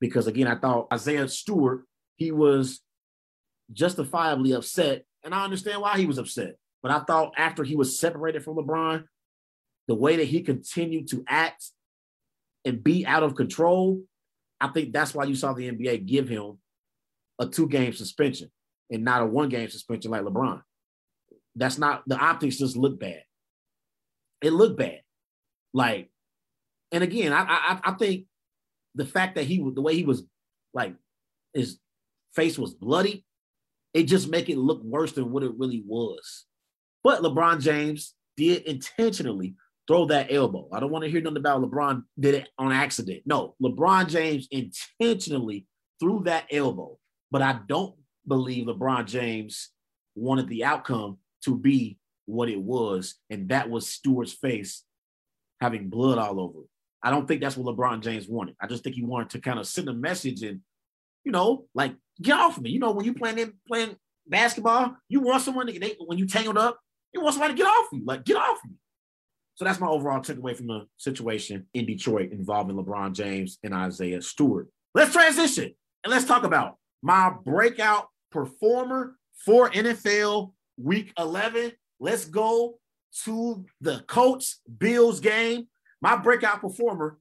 because, again, I thought Isaiah Stewart, he was justifiably upset, and I understand why he was upset. But I thought after he was separated from LeBron, the way that he continued to act and be out of control, I think that's why you saw the NBA give him a two game suspension and not a one game suspension like LeBron. That's not the optics just look bad. It looked bad. Like, and again, I, I I think the fact that he the way he was like his face was bloody, it just make it look worse than what it really was. But LeBron James did intentionally throw that elbow. I don't want to hear nothing about LeBron did it on accident. No, LeBron James intentionally threw that elbow. But I don't believe LeBron James wanted the outcome to be what it was, and that was Stewart's face having blood all over. I don't think that's what LeBron James wanted. I just think he wanted to kind of send a message and, you know, like get off of me. You know, when you playing playing basketball, you want someone to they, when you tangled up, you want somebody to get off you. Like get off me. So that's my overall takeaway from the situation in Detroit involving LeBron James and Isaiah Stewart. Let's transition and let's talk about my breakout performer for NFL Week 11. Let's go to the Colts Bills game. My breakout performer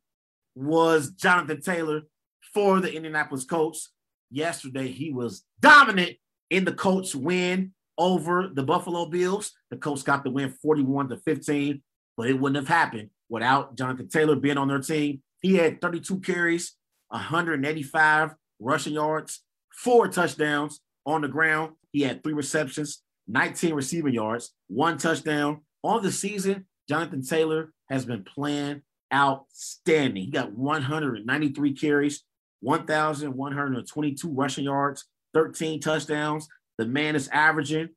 was Jonathan Taylor for the Indianapolis Colts. Yesterday, he was dominant in the Colts win over the Buffalo Bills. The Colts got the win 41 to 15, but it wouldn't have happened without Jonathan Taylor being on their team. He had 32 carries, 185 rushing yards, four touchdowns on the ground. He had three receptions, 19 receiving yards, one touchdown. On the season, Jonathan Taylor has been playing outstanding. He got 193 carries, 1,122 rushing yards, 13 touchdowns. The man is averaging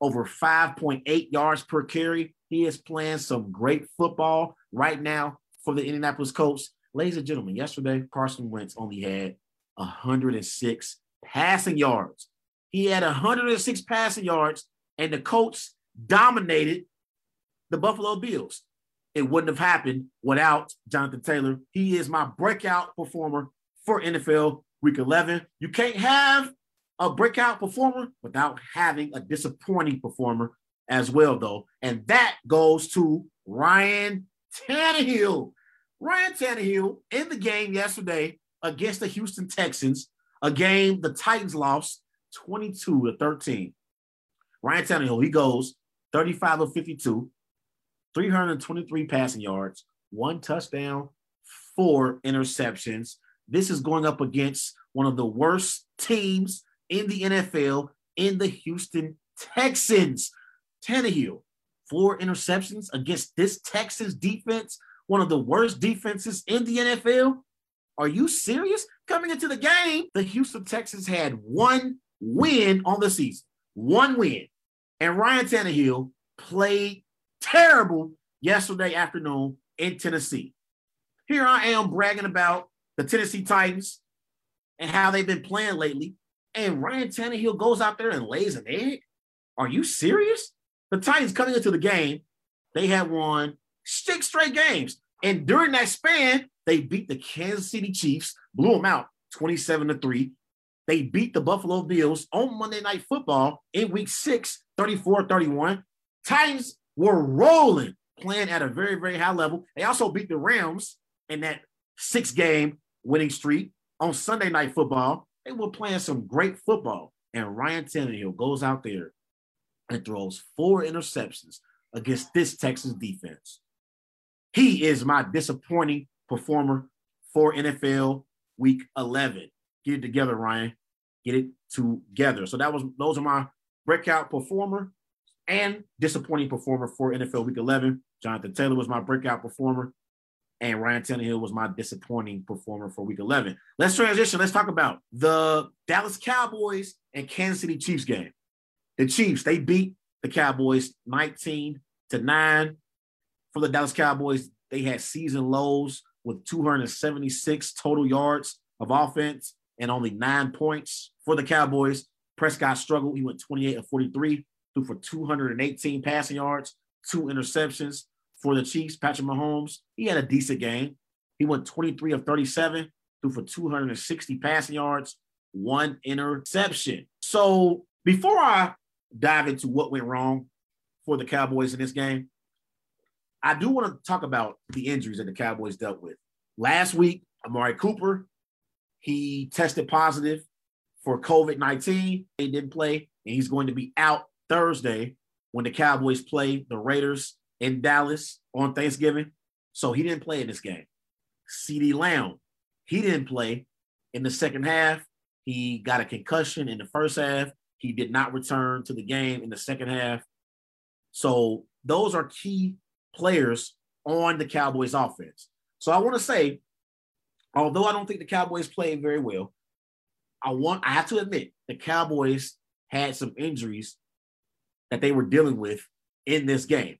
over 5.8 yards per carry. He is playing some great football right now for the Indianapolis Colts. Ladies and gentlemen, yesterday Carson Wentz only had 106 passing yards. He had 106 passing yards, and the Colts dominated the Buffalo Bills. It wouldn't have happened without Jonathan Taylor. He is my breakout performer for NFL Week 11. You can't have a breakout performer without having a disappointing performer as well, though. And that goes to Ryan Tannehill. Ryan Tannehill in the game yesterday against the Houston Texans, a game the Titans lost 22 to 13. Ryan Tannehill, he goes 35 of 52, 323 passing yards, one touchdown, four interceptions. This is going up against one of the worst teams in the NFL in the Houston Texans. Tannehill, four interceptions against this Texas defense, one of the worst defenses in the NFL. Are you serious? Coming into the game, the Houston Texans had one win on the season, one win. And Ryan Tannehill played terrible yesterday afternoon in Tennessee. Here I am bragging about the Tennessee Titans and how they've been playing lately. And Ryan Tannehill goes out there and lays an egg. Are you serious? The Titans coming into the game, they had won six straight games. And during that span, they beat the Kansas City Chiefs, blew them out 27 to 3. They beat the Buffalo Bills on Monday Night Football in week six, 34 31. Titans were rolling, playing at a very, very high level. They also beat the Rams in that six game winning streak on Sunday Night Football. They were playing some great football. And Ryan Tannehill goes out there and throws four interceptions against this Texas defense. He is my disappointing performer for NFL Week 11. Get it together, Ryan. Get it together. So that was those are my breakout performer and disappointing performer for NFL Week 11. Jonathan Taylor was my breakout performer, and Ryan Tannehill was my disappointing performer for Week 11. Let's transition. Let's talk about the Dallas Cowboys and Kansas City Chiefs game. The Chiefs they beat the Cowboys 19 to nine. For the Dallas Cowboys, they had season lows with 276 total yards of offense and only nine points for the Cowboys. Prescott struggled. He went 28 of 43, threw for 218 passing yards, two interceptions for the Chiefs. Patrick Mahomes, he had a decent game. He went 23 of 37, threw for 260 passing yards, one interception. So before I dive into what went wrong for the Cowboys in this game, I do want to talk about the injuries that the Cowboys dealt with. Last week, Amari Cooper, he tested positive for COVID 19. He didn't play, and he's going to be out Thursday when the Cowboys play the Raiders in Dallas on Thanksgiving. So he didn't play in this game. CeeDee Lamb, he didn't play in the second half. He got a concussion in the first half. He did not return to the game in the second half. So those are key players on the Cowboys offense. So I want to say, although I don't think the Cowboys played very well, I want I have to admit the Cowboys had some injuries that they were dealing with in this game.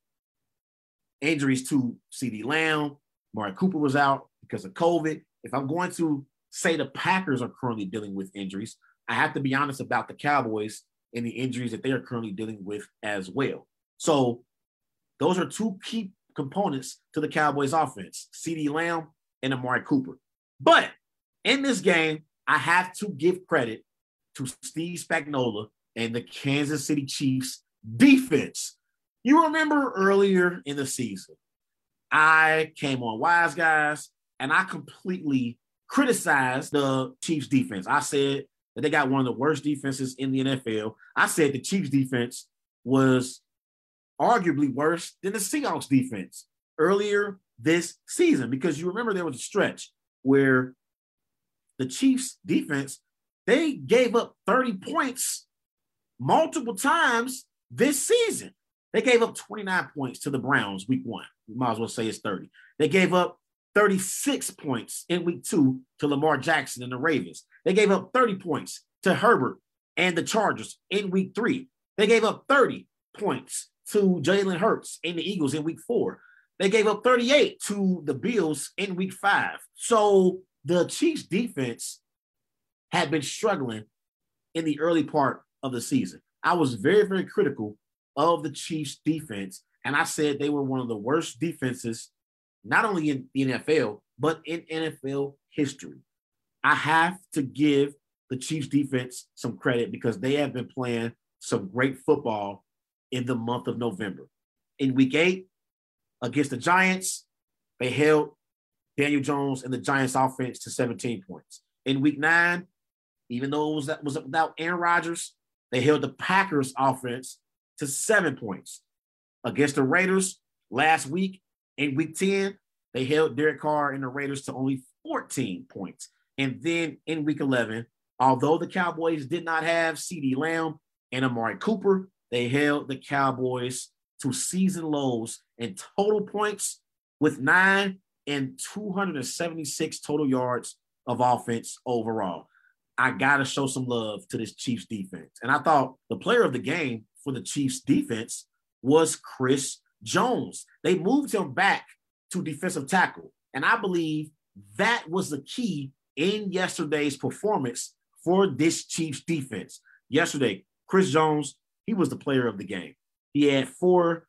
Injuries to CeeDee Lamb, Amari Cooper was out because of COVID. If I'm going to say the Packers are currently dealing with injuries, I have to be honest about the Cowboys and the injuries that they are currently dealing with as well. So those are two key components to the Cowboys offense, CeeDee Lamb and Amari Cooper. But in this game, I have to give credit to Steve Spagnuolo and the Kansas City Chiefs defense. You remember earlier in the season, I came on Wise Guys and I completely criticized the Chiefs defense. I said that they got one of the worst defenses in the NFL. I said the Chiefs defense was arguably worse than the Seahawks defense earlier this season because you remember there was a stretch where the Chiefs defense they gave up 30 points multiple times this season. They gave up 29 points to the Browns week 1. We might as well say it's 30. They gave up 36 points in week 2 to Lamar Jackson and the Ravens. They gave up 30 points to Herbert and the Chargers in week 3. They gave up 30 points to Jalen Hurts and the Eagles in week four. They gave up 38 to the Bills in week five. So the Chiefs defense had been struggling in the early part of the season. I was very, very critical of the Chiefs defense. And I said they were one of the worst defenses, not only in the NFL, but in NFL history. I have to give the Chiefs defense some credit because they have been playing some great football in the month of November. In week eight, against the Giants, they held Daniel Jones and the Giants offense to 17 points. In week nine, even though it was, that was without Aaron Rodgers, they held the Packers offense to seven points. Against the Raiders last week, in week 10, they held Derek Carr and the Raiders to only 14 points. And then in week 11, although the Cowboys did not have CeeDee Lamb and Amari Cooper, they held the Cowboys to season lows in total points with nine and 276 total yards of offense overall. I got to show some love to this Chiefs defense. And I thought the player of the game for the Chiefs defense was Chris Jones. They moved him back to defensive tackle. And I believe that was the key in yesterday's performance for this Chiefs defense. Yesterday, Chris Jones he was the player of the game. He had four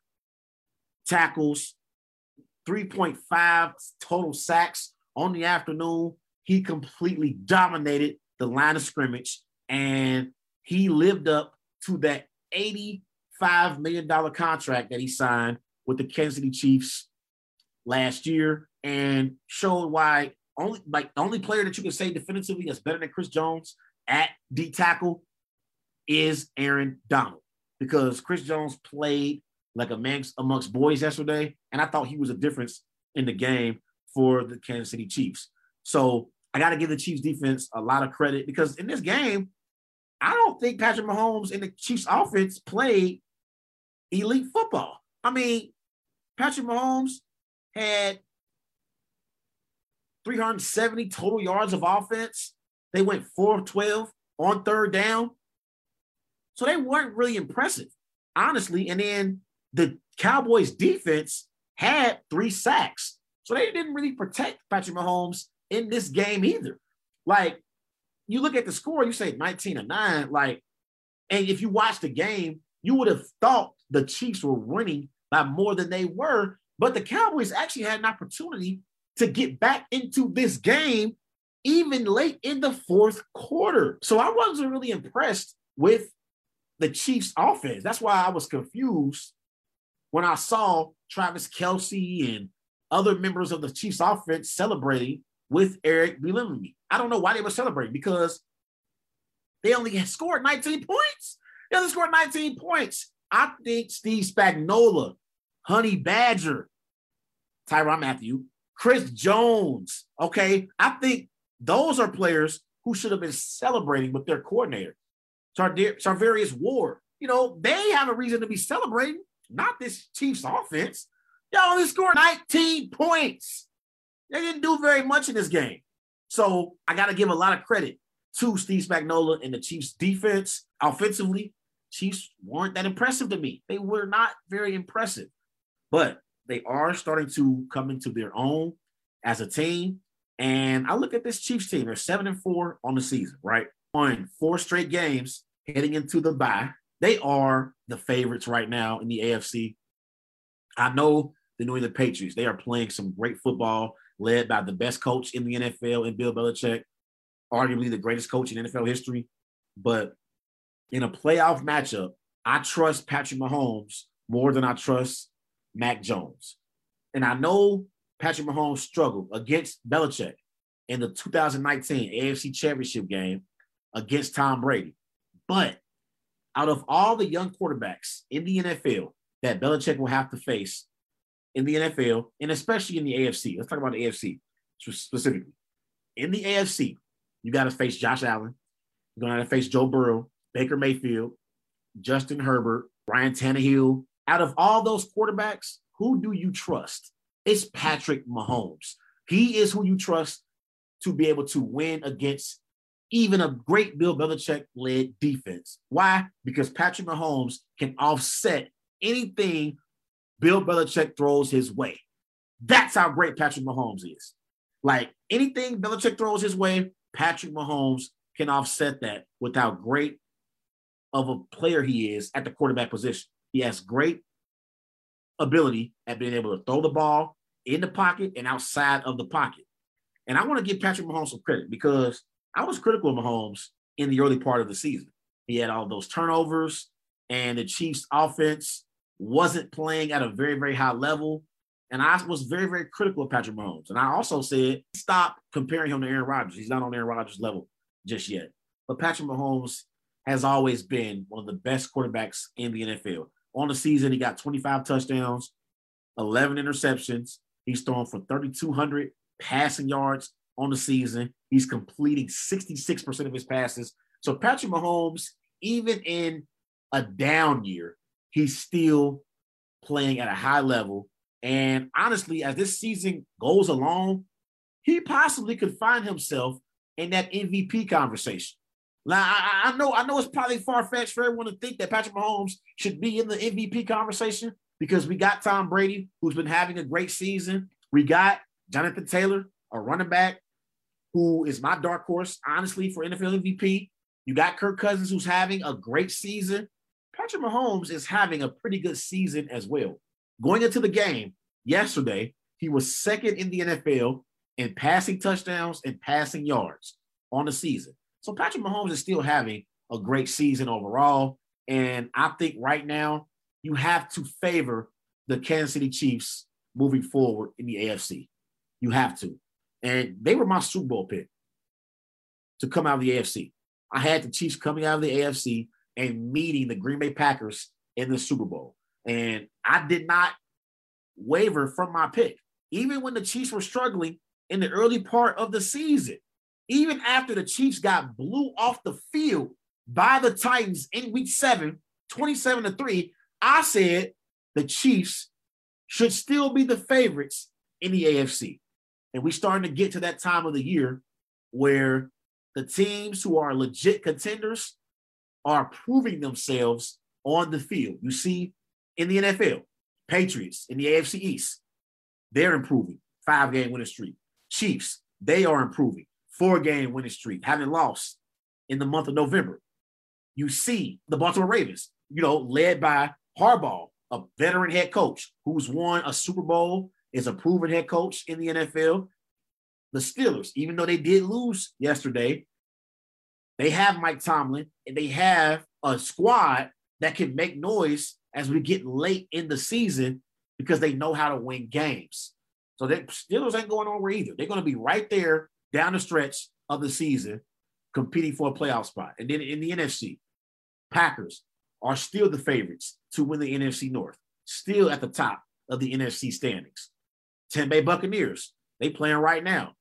tackles, 3.5 total sacks on the afternoon. He completely dominated the line of scrimmage and he lived up to that $85 million contract that he signed with the Kansas City Chiefs last year and showed why only like the only player that you can say definitively that's better than Chris Jones at D tackle is Aaron Donald because Chris Jones played like a man amongst boys yesterday, and I thought he was a difference in the game for the Kansas City Chiefs. So I got to give the Chiefs defense a lot of credit because in this game, I don't think Patrick Mahomes and the Chiefs offense played elite football. I mean, Patrick Mahomes had 370 total yards of offense. They went 4 of 12 on third down. So they weren't really impressive, honestly. And then the Cowboys defense had three sacks. So they didn't really protect Patrick Mahomes in this game either. Like you look at the score, you say 19 to 9. Like, and if you watch the game, you would have thought the Chiefs were winning by more than they were. But the Cowboys actually had an opportunity to get back into this game even late in the fourth quarter. So I wasn't really impressed with the Chiefs offense. That's why I was confused when I saw Travis Kelce and other members of the Chiefs offense celebrating with Eric Bieniemy. I don't know why they were celebrating because they only scored 19 points. They only scored 19 points. I think Steve Spagnuolo, Honey Badger, Tyrann Mathieu, Chris Jones, okay? I think those are players who should have been celebrating with their coordinator. Charvarius Ward. You know, they have a reason to be celebrating, not this Chiefs offense. Y'all only scored 19 points. They didn't do very much in this game. So I got to give a lot of credit to Steve Spagnuolo and the Chiefs defense. Offensively, Chiefs weren't that impressive to me. They were not very impressive, but they are starting to come into their own as a team. And I look at this Chiefs team, they're seven and four on the season, right? On four straight games heading into the bye. They are the favorites right now in the AFC. I know the New England Patriots, they are playing some great football led by the best coach in the NFL in Bill Belichick, arguably the greatest coach in NFL history. But in a playoff matchup, I trust Patrick Mahomes more than I trust Mac Jones. And I know Patrick Mahomes struggled against Belichick in the 2019 AFC Championship game against Tom Brady. But out of all the young quarterbacks in the NFL that Belichick will have to face in the NFL, and especially in the AFC, let's talk about the AFC specifically. In the AFC, you got to face Josh Allen. You're going to face Joe Burrow, Baker Mayfield, Justin Herbert, Ryan Tannehill. Out of all those quarterbacks, who do you trust? It's Patrick Mahomes. He is who you trust to be able to win against even a great Bill Belichick led defense. Why? Because Patrick Mahomes can offset anything Bill Belichick throws his way. That's how great Patrick Mahomes is. Like anything Belichick throws his way, Patrick Mahomes can offset that with how great of a player he is at the quarterback position. He has great ability at being able to throw the ball in the pocket and outside of the pocket. And I want to give Patrick Mahomes some credit because I was critical of Mahomes in the early part of the season. He had all those turnovers, and the Chiefs' offense wasn't playing at a very, very high level. And I was very, very critical of Patrick Mahomes. And I also said, stop comparing him to Aaron Rodgers. He's not on Aaron Rodgers' level just yet. But Patrick Mahomes has always been one of the best quarterbacks in the NFL. On the season, he got 25 touchdowns, 11 interceptions. He's thrown for 3,200 passing yards on the season. He's completing 66% of his passes. So Patrick Mahomes, even in a down year, he's still playing at a high level. And honestly, as this season goes along, he possibly could find himself in that MVP conversation. Now, I, I know, I know it's probably far fetched for everyone to think that Patrick Mahomes should be in the MVP conversation because we got Tom Brady, who's been having a great season. We got Jonathan Taylor, a running back, who is my dark horse, honestly, for NFL MVP. You got Kirk Cousins, who's having a great season. Patrick Mahomes is having a pretty good season as well. Going into the game yesterday, he was second in the NFL in passing touchdowns and passing yards on the season. So Patrick Mahomes is still having a great season overall. And I think right now you have to favor the Kansas City Chiefs moving forward in the AFC. You have to. And they were my Super Bowl pick to come out of the AFC. I had the Chiefs coming out of the AFC and meeting the Green Bay Packers in the Super Bowl. And I did not waver from my pick. Even when the Chiefs were struggling in the early part of the season, even after the Chiefs got blew off the field by the Titans in week seven, 27 to 3, I said the Chiefs should still be the favorites in the AFC. And we're starting to get to that time of the year where the teams who are legit contenders are proving themselves on the field. You see in the NFL, Patriots in the AFC East, they're improving, five game winning streak. Chiefs, they are improving four game winning streak, having lost in the month of November. You see the Baltimore Ravens, you know, led by Harbaugh, a veteran head coach who's won a Super Bowl, is a proven head coach in the NFL. The Steelers, even though they did lose yesterday, they have Mike Tomlin and they have a squad that can make noise as we get late in the season because they know how to win games. So the Steelers ain't going nowhere either. They're going to be right there down the stretch of the season competing for a playoff spot. And then in the NFC, Packers are still the favorites to win the NFC North, still at the top of the NFC standings. Tampa Bay Buccaneers, they playing right now.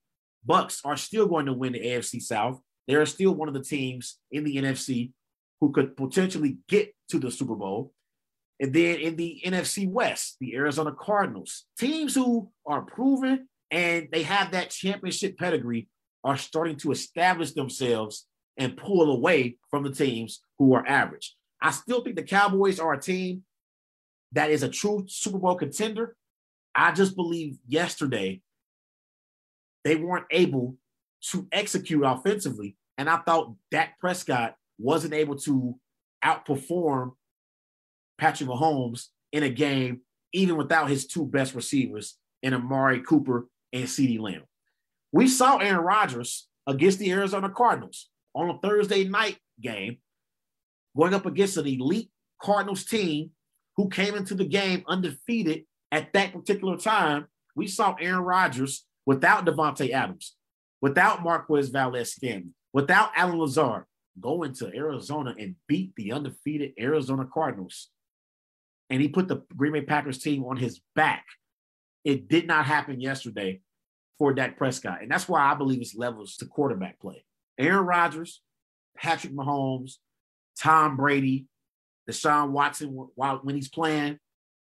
Bucks are still going to win the AFC South. They are still one of the teams in the NFC who could potentially get to the Super Bowl. And then in the NFC West, the Arizona Cardinals, teams who are proven and they have that championship pedigree are starting to establish themselves and pull away from the teams who are average. I still think the Cowboys are a team that is a true Super Bowl contender. I just believe yesterday they weren't able to execute offensively. And I thought Dak Prescott wasn't able to outperform Patrick Mahomes in a game, even without his two best receivers in Amari Cooper and CeeDee Lamb. We saw Aaron Rodgers against the Arizona Cardinals on a Thursday night game, going up against an elite Cardinals team who came into the game undefeated at that particular time. We saw Aaron Rodgers without Davante Adams, without Marquez Valdes Scantling, without Allen Lazard, go into Arizona and beat the undefeated Arizona Cardinals. And he put the Green Bay Packers team on his back. It did not happen yesterday for Dak Prescott. And that's why I believe it's levels to quarterback play. Aaron Rodgers, Patrick Mahomes, Tom Brady, Deshaun Watson while when he's playing,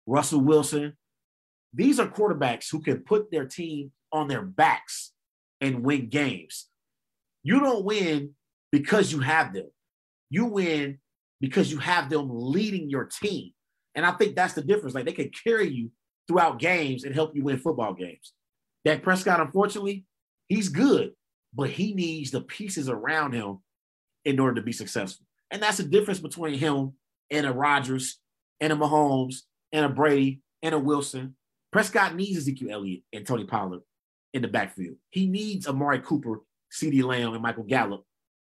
Russell Wilson. These are quarterbacks who can put their team on their backs and win games. You don't win because you have them. You win because you have them leading your team. And I think that's the difference. Like they can carry you throughout games and help you win football games. Dak Prescott, unfortunately, he's good, but he needs the pieces around him in order to be successful. And that's the difference between him and a Rodgers and a Mahomes and a Brady and a Wilson. Prescott needs Ezekiel Elliott and Tony Pollard in the backfield. He needs Amari Cooper, CeeDee Lamb, and Michael Gallup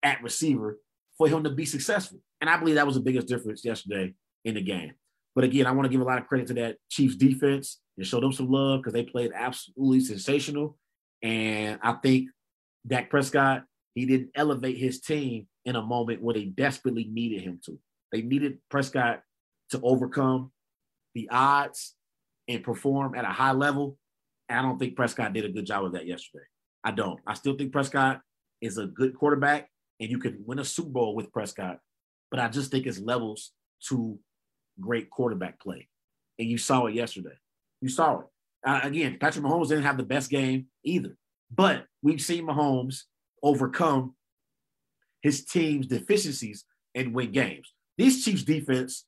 at receiver for him to be successful. And I believe that was the biggest difference yesterday in the game. But again, I want to give a lot of credit to that Chiefs defense and show them some love because they played absolutely sensational. And I think Dak Prescott, he didn't elevate his team in a moment where they desperately needed him to. They needed Prescott to overcome the odds and perform at a high level. And I don't think Prescott did a good job of that yesterday. I don't. I still think Prescott is a good quarterback and you could win a Super Bowl with Prescott. But I just think it's levels to great quarterback play. And you saw it yesterday. You saw it. Uh, again, Patrick Mahomes didn't have the best game either. But we've seen Mahomes overcome his team's deficiencies and win games. These Chiefs defense,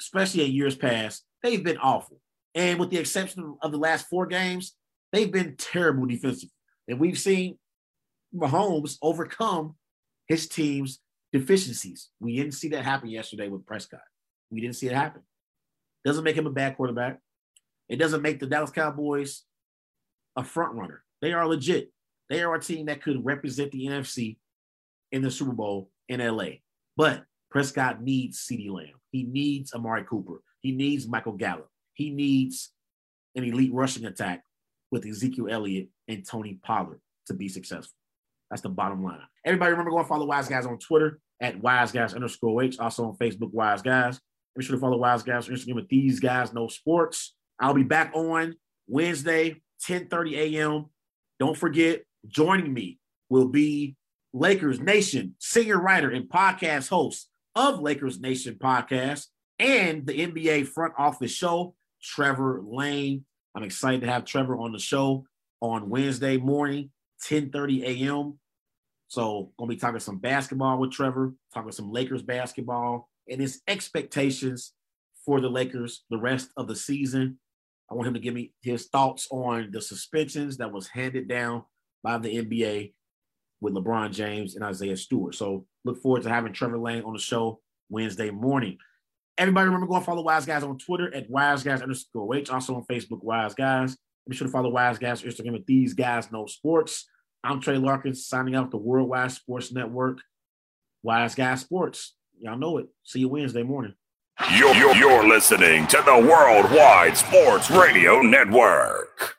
especially in years past, they've been awful. And with the exception of the last four games, they've been terrible defensively. And we've seen Mahomes overcome his team's deficiencies. We didn't see that happen yesterday with Prescott. We didn't see it happen. Doesn't make him a bad quarterback. It doesn't make the Dallas Cowboys a front runner. They are legit. They are a team that could represent the NFC in the Super Bowl in LA. But Prescott needs CeeDee Lamb. He needs Amari Cooper. He needs Michael Gallup. He needs an elite rushing attack with Ezekiel Elliott and Tony Pollard to be successful. That's the bottom line. Everybody remember going follow Wise Guys on Twitter at Wise Guys underscore H. Also on Facebook, Wise Guys. Be sure to follow Wise Guys on Instagram with These Guys Know Sports. I'll be back on Wednesday, 10 30 a.m. Don't forget, joining me will be Lakers Nation singer, writer, and podcast host of Lakers Nation podcast and the NBA front office show, Trevor Lane. I'm excited to have Trevor on the show on Wednesday morning, 10 30 a.m. So, gonna be talking some basketball with Trevor, talking some Lakers basketball and his expectations for the Lakers the rest of the season. I want him to give me his thoughts on the suspensions that was handed down by the NBA with LeBron James and Isaiah Stewart. So look forward to having Trevor Lane on the show Wednesday morning. Everybody remember go and follow Wise Guys on Twitter at Wise Guys underscore H. Also on Facebook, Wise Guys. Be sure to follow Wise Guys Instagram at These Guys Know Sports. I'm Trey Larkins signing out the Worldwide Sports Network. Wise Guys Sports. Y'all know it. See you Wednesday morning. You're, you're listening to the Worldwide Sports Radio Network.